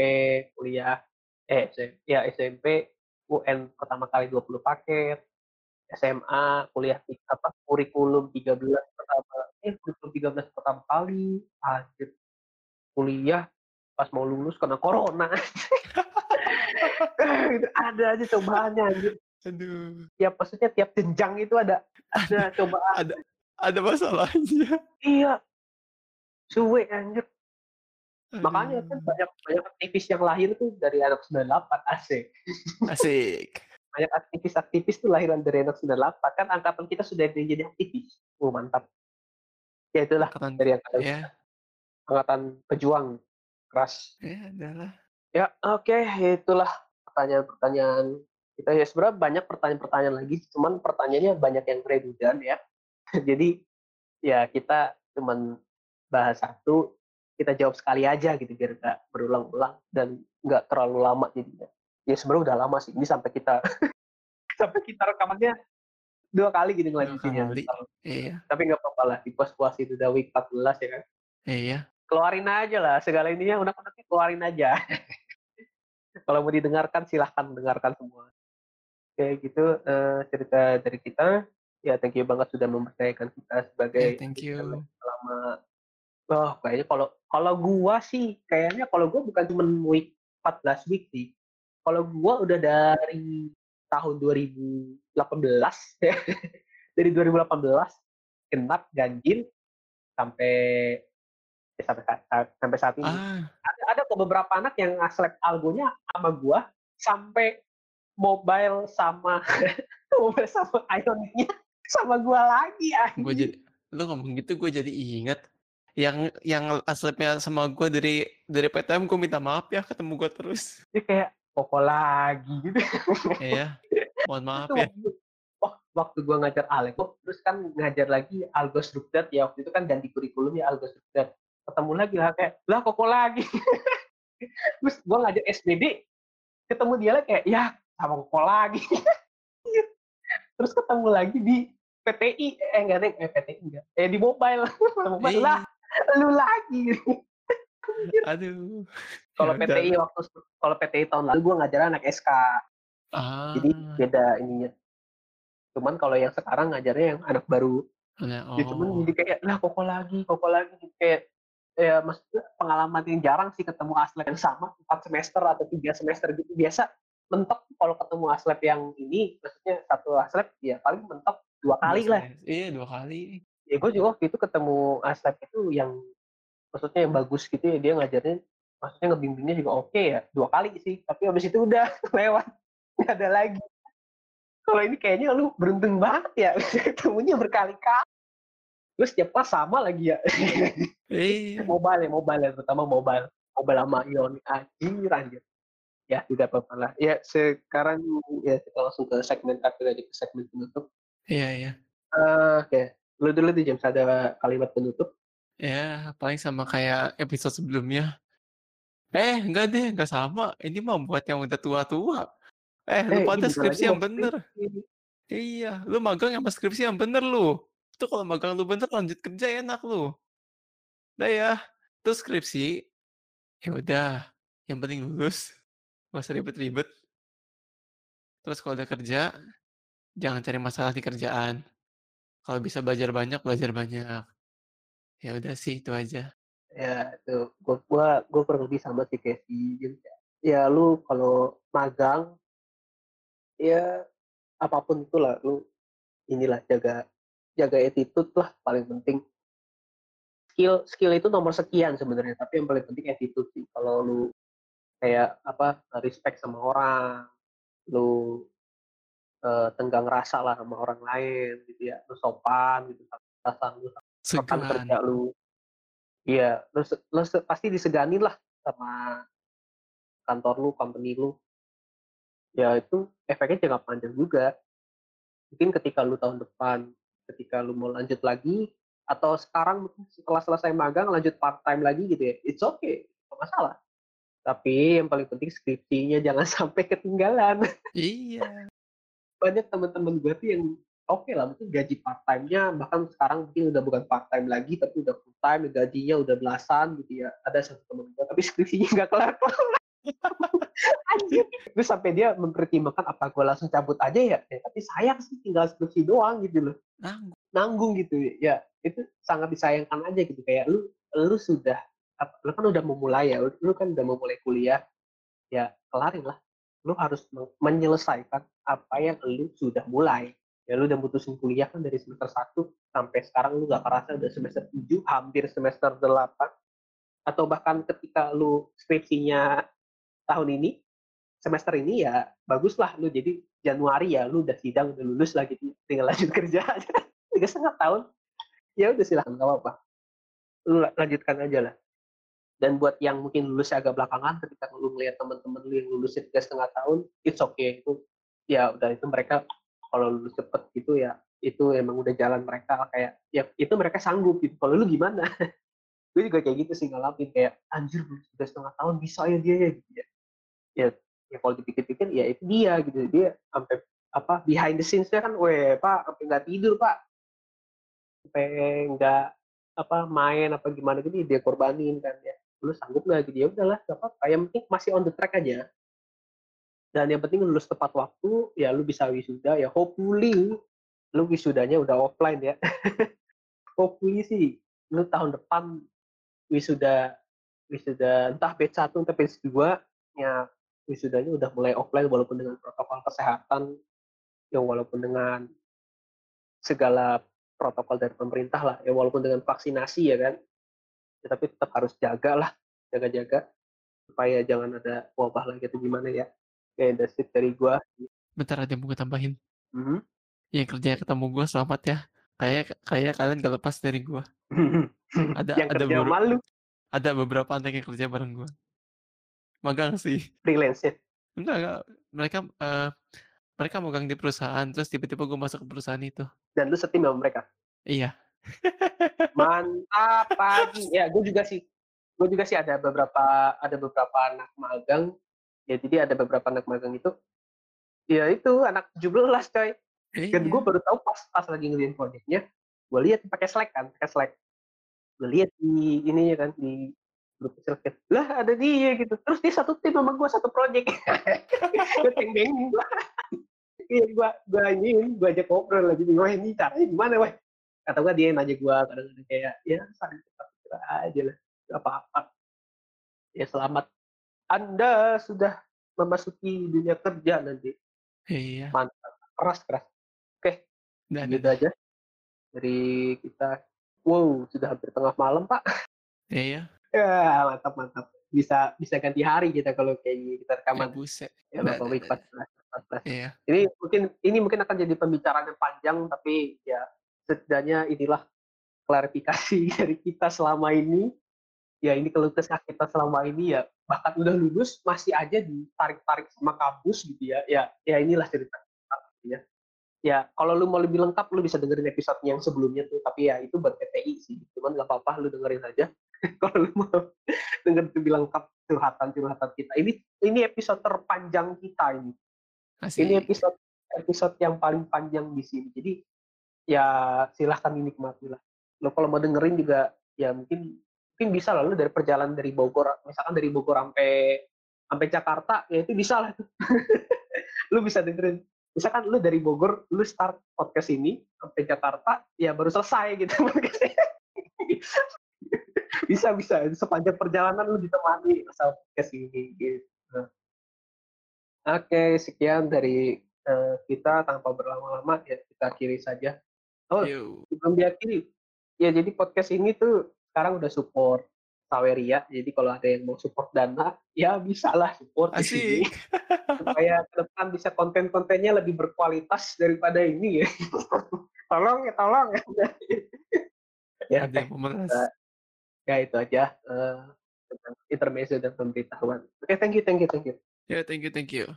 kuliah eh ya SMP UN pertama kali 20 paket SMA kuliah apa kurikulum 13 pertama eh kurikulum 13 pertama kali anjir kuliah pas mau lulus kena corona Gitu, ada aja cobaannya anjir Aduh. tiap maksudnya tiap jenjang itu ada ada cobaan Ada masalahnya. iya suwe anjir makanya kan Aduh. banyak banyak aktivis yang lahir tuh dari anak 98 asik Asik. Banyak aktivis-aktivis tuh lahiran dari anak 98 kan angkatan kita sudah jadi aktivis. Oh mantap. Ya itulah Angkatan dari angkatan ya, angkatan pejuang keras. Ya adalah. ya oke itulah pertanyaan-pertanyaan kita. Ya sebenarnya banyak pertanyaan-pertanyaan lagi cuman pertanyaannya banyak yang redundant ya. Jadi ya kita cuman bahas satu kita jawab sekali aja gitu biar nggak berulang-ulang dan nggak terlalu lama jadinya ya sebenarnya udah lama sih ini sampai kita sampai kita rekamannya dua kali gitu ngelanjutinnya. Iya. tapi nggak apa-apa lah di puas-puas itu udah week 14 ya kan Iya. keluarin aja lah segala ininya unek-uneknya keluarin aja kalau mau didengarkan silahkan dengarkan semua kayak gitu eh, cerita dari kita ya thank you banget sudah mempercayakan kita sebagai Ya, thank you. selama oh kayaknya kalau kalau gua sih kayaknya kalau gua bukan cuma week 14 week sih kalau gua udah dari tahun 2018 ya dari 2018 genap ganjil sampai ya, sampai sampai saat ini. Ah, ada, ada kok beberapa anak yang nge-select algonya sama gua sampai mobile sama mobile sama Ionicnya sama gua lagi gue jadi lu ngomong gitu gue jadi inget yang yang aslipnya sama gue dari dari PTM gue minta maaf ya ketemu gue terus. Dia kayak koko lagi gitu. Iya. Mohon maaf Itu ya. waktu, oh, waktu gua ngajar Aleko, terus kan ngajar lagi Algo Strukturat ya waktu itu kan ganti kurikulum ya Algo Strukturat. Ketemu lagi lah kayak, lah koko lagi. terus gua ngajar SBD, ketemu dia lagi kayak, ya sama koko lagi. terus ketemu lagi di PTI, eh enggak deh, eh PTI enggak, eh di mobile, mobile lah, Ih. lu lagi. Aduh, ya Kalau udah PTI lah. waktu kalau PTI tahun lalu gue ngajarnya anak SK, jadi Ah. beda ininya. Cuman kalau yang sekarang ngajarnya yang anak baru. Nah, Ya cuman oh. jadi kayak, lah koko lagi, koko lagi, kayak ya maksudnya pengalaman yang jarang sih ketemu aslep yang sama 4 semester atau 3 semester gitu. Biasa mentok kalau ketemu aslep yang ini, maksudnya satu aslep ya paling mentok 2 2 kali lah. iya 2 kali. Ya gue juga waktu itu ketemu aslep itu yang maksudnya yang bagus gitu ya, dia ngajarnya maksudnya ngebimbingnya juga oke ya, 2 kali sih, tapi habis itu udah lewat, nggak ada lagi. Kalau ini kayaknya lu beruntung banget ya, ketemunya berkali-kali. Terus tiap kelas sama lagi ya. Iya. Mobile ya, mobile ya, terutama mobile. Mobile sama Ion, anjir anjir. Ya tidak apa-apa lah. Ya sekarang ya kita langsung ke segmen terakhir aja, ke segmen penutup. Iya iya. Eee, oke, lu dulu deh James, ada kalimat penutup? Ya paling sama kayak episode sebelumnya. Eh, enggak deh, enggak sama, ini mah buat yang udah tua-tua. Eh, lu Eh, ini pada bentar lagi skripsi yang bener. skripsi. Iya, lu magang sama skripsi yang bener lu. Itu kalau magang lu bener lanjut kerja enak lu. Dah ya, terus skripsi, ya udah, yang penting lulus, nggak usah ribet-ribet. Terus kalau udah kerja, jangan cari masalah di kerjaan. Kalau bisa belajar banyak, belajar banyak. Ya udah sih, itu aja. Ya itu, gua gua gua kurang lebih sama si James ya. Ya lu kalau magang ya apa pun itulah, lu inilah jaga jaga attitude lah paling penting. Skill skill itu nomor sekian sebenarnya, tapi yang paling penting attitude sih. Kalau lu kayak apa, respect sama orang, lu, eee, tenggang rasa lah sama orang lain gitu ya, lu sopan gitu, atasan lu, rekan Segan. kerja lu. Iya, lu se lu se pasti diseganin lah sama kantor lu, company lu. Ya itu efeknya jangka panjang juga. Mungkin ketika lu tahun depan, ketika lu mau lanjut lagi, atau sekarang setelah selesai magang lanjut part-time lagi gitu ya, it's okay, nggak masalah. Tapi yang paling penting skripsinya jangan sampai ketinggalan. Iya. Banyak temen-temen gue tuh yang oke lah, mungkin gaji part-time-nya bahkan sekarang mungkin udah bukan part-time lagi, tapi udah full-time, gajinya udah belasan gitu ya. Ada satu temen gue, tapi skripsinya nggak kelar-kelar. Anjir. Terus sampai dia mempertimbangkan, "Apa gue langsung cabut aja ya?" Ya tapi sayang sih tinggal skripsi doang gitu loh. Nanggung. Nanggung gitu ya, itu sangat disayangkan aja gitu, kayak lu lu sudah lu kan udah memulai ya, lu kan udah memulai kuliah, ya kelarin lah. Lu harus me menyelesaikan apa yang lu sudah mulai. Ya lu udah mutusin kuliah kan dari semester 1 sampai sekarang lu nggak kerasa udah semester 7, hampir semester 8, atau bahkan ketika lu skripsinya tahun ini, semester ini ya baguslah lu jadi Januari ya lu udah sidang, udah lulus lah gitu, tinggal lanjut kerja aja. 3,5 tahun, ya udah silahkan nggak apa-apa. Lu la lanjutkan aja lah. Dan buat yang mungkin lulusnya agak belakangan, ketika lu ngelihat temen-temen lu yang lulusnya 3,5 tahun, it's okay, itu ya udah itu mereka kalau lulus cepet gitu ya, itu emang udah jalan mereka kayak ya itu mereka sanggup gitu, kalau lu gimana? Gue juga kayak gitu sih ngalamin, kayak, "Anjir lulus 3,5 tahun bisa ya dia ya?" Gitu ya. Ya ya kalau dipikir-pikir ya itu dia gitu, dia sampai apa, behind the scenes-nya kan, "Weh Pak, sampai nggak tidur Pak." Sampai nggak apa, main apa gimana gitu dia korbanin kan ya. Lu sanggup nggak gitu, ya udahlah apa-apa, yang penting masih on the track aja. Dan yang penting lulus tepat waktu, ya lu bisa wisuda, ya hopefully lu wisudanya udah offline ya. Hopefully sih lu tahun depan wisuda wisuda entah batch 1 entah batch 2 ya wisudanya udah mulai offline walaupun dengan protokol kesehatan, ya walaupun dengan segala protokol dari pemerintah lah, ya walaupun dengan vaksinasi ya kan. Ya tapi tetap harus jagalah, jaga-jaga supaya jangan ada wabah lagi atau gimana ya. That's it dari gua. Bentar ada yang mau gue tambahin. Mhm. Yang kerjanya ketemu gue selamat ya. Kayaknya kayaknya kalian gak lepas dari gue. Ada Yang ada kerja beberapa sama lu ada beberapa anak yang kerja bareng gue. Magang sih. freelance ya? Enggak enggak, mereka, eee, mereka magang di perusahaan, terus tiba-tiba gue masuk ke perusahaan itu. Dan lu setim sama mereka? Iya. Mantap pagi. Ya, gue juga sih. Gue juga sih ada beberapa ada beberapa anak magang. Ya jadi ada beberapa anak magang itu, ya itu anak 17 coy. Dan gue Iya. baru tahu pas pas lagi ngerjain project-nya, gue lihat pakai Slack kan, pakai Slack. Gue lihat di ininya kan, di grup Slack, lah ada dia gitu. Terus dia satu tim sama gue satu project. gue ceng-cengin gue. Iya gue gue iniin, gue ajak ngobrol lagi. Wah ini caranya gimana wah? Kata gue dia yang nanya gue kadang-kadang kayak ya saling aja lah, gak apa-apa. Ya selamat. Anda sudah memasuki dunia kerja nanti. Iya. Mantap, keras keras. Oke, Dan gitu aja dari kita. Wow, sudah hampir tengah malam pak. Iya. Ya mantap mantap. Bisa bisa ganti hari kita kalau kayak gini kita Ya rekaman. buset. Ya Nah, Bapak nah, nah. 14, 14. Iya. Ini mungkin ini mungkin akan jadi pembicaraan yang panjang tapi ya setidaknya inilah klarifikasi dari kita selama ini. Ya ini keluh kesah kita selama ini ya bahkan udah lulus masih aja ditarik-tarik sama kampus gitu ya. Ya ya inilah cerita gitu ya. Ya kalau lu mau lebih lengkap lu bisa dengerin episode yang sebelumnya tuh tapi ya itu buat PTI sih. Cuman nggak apa-apa lu dengerin aja. kalau lu mau denger lebih lengkap curhatan-curhatan kita. Ini ini episode terpanjang kita ini. Asik. Ini episode episode yang paling panjang di sini. Jadi ya silahkan dinikmati lah. Lo kalau mau dengerin juga ya mungkin mungkin bisa lah lo dari perjalanan dari Bogor, misalkan dari Bogor sampai sampai Jakarta ya itu bisa lah. lu bisa dengerin. Misalkan lu dari Bogor, lu start podcast ini sampai Jakarta, ya baru selesai gitu bisa bisa sepanjang perjalanan lu ditemani sama podcast ini gitu. Oke, sekian dari eh, kita tanpa berlama-lama ya kita akhiri saja. Oh, Yo. sebelum diakhiri, ya jadi podcast ini tuh sekarang udah support Saweria. Jadi kalau ada yang mau support dana, ya bisa lah support di sini supaya ke depan bisa konten-kontennya lebih berkualitas daripada ini ya. tolong ya, tolong ya. ya, Ada yang memeras. ya itu aja eh, tentang intermezzo dan pemberitahuan. Oke, thank you, thank you, thank you. Ya, thank you, thank you.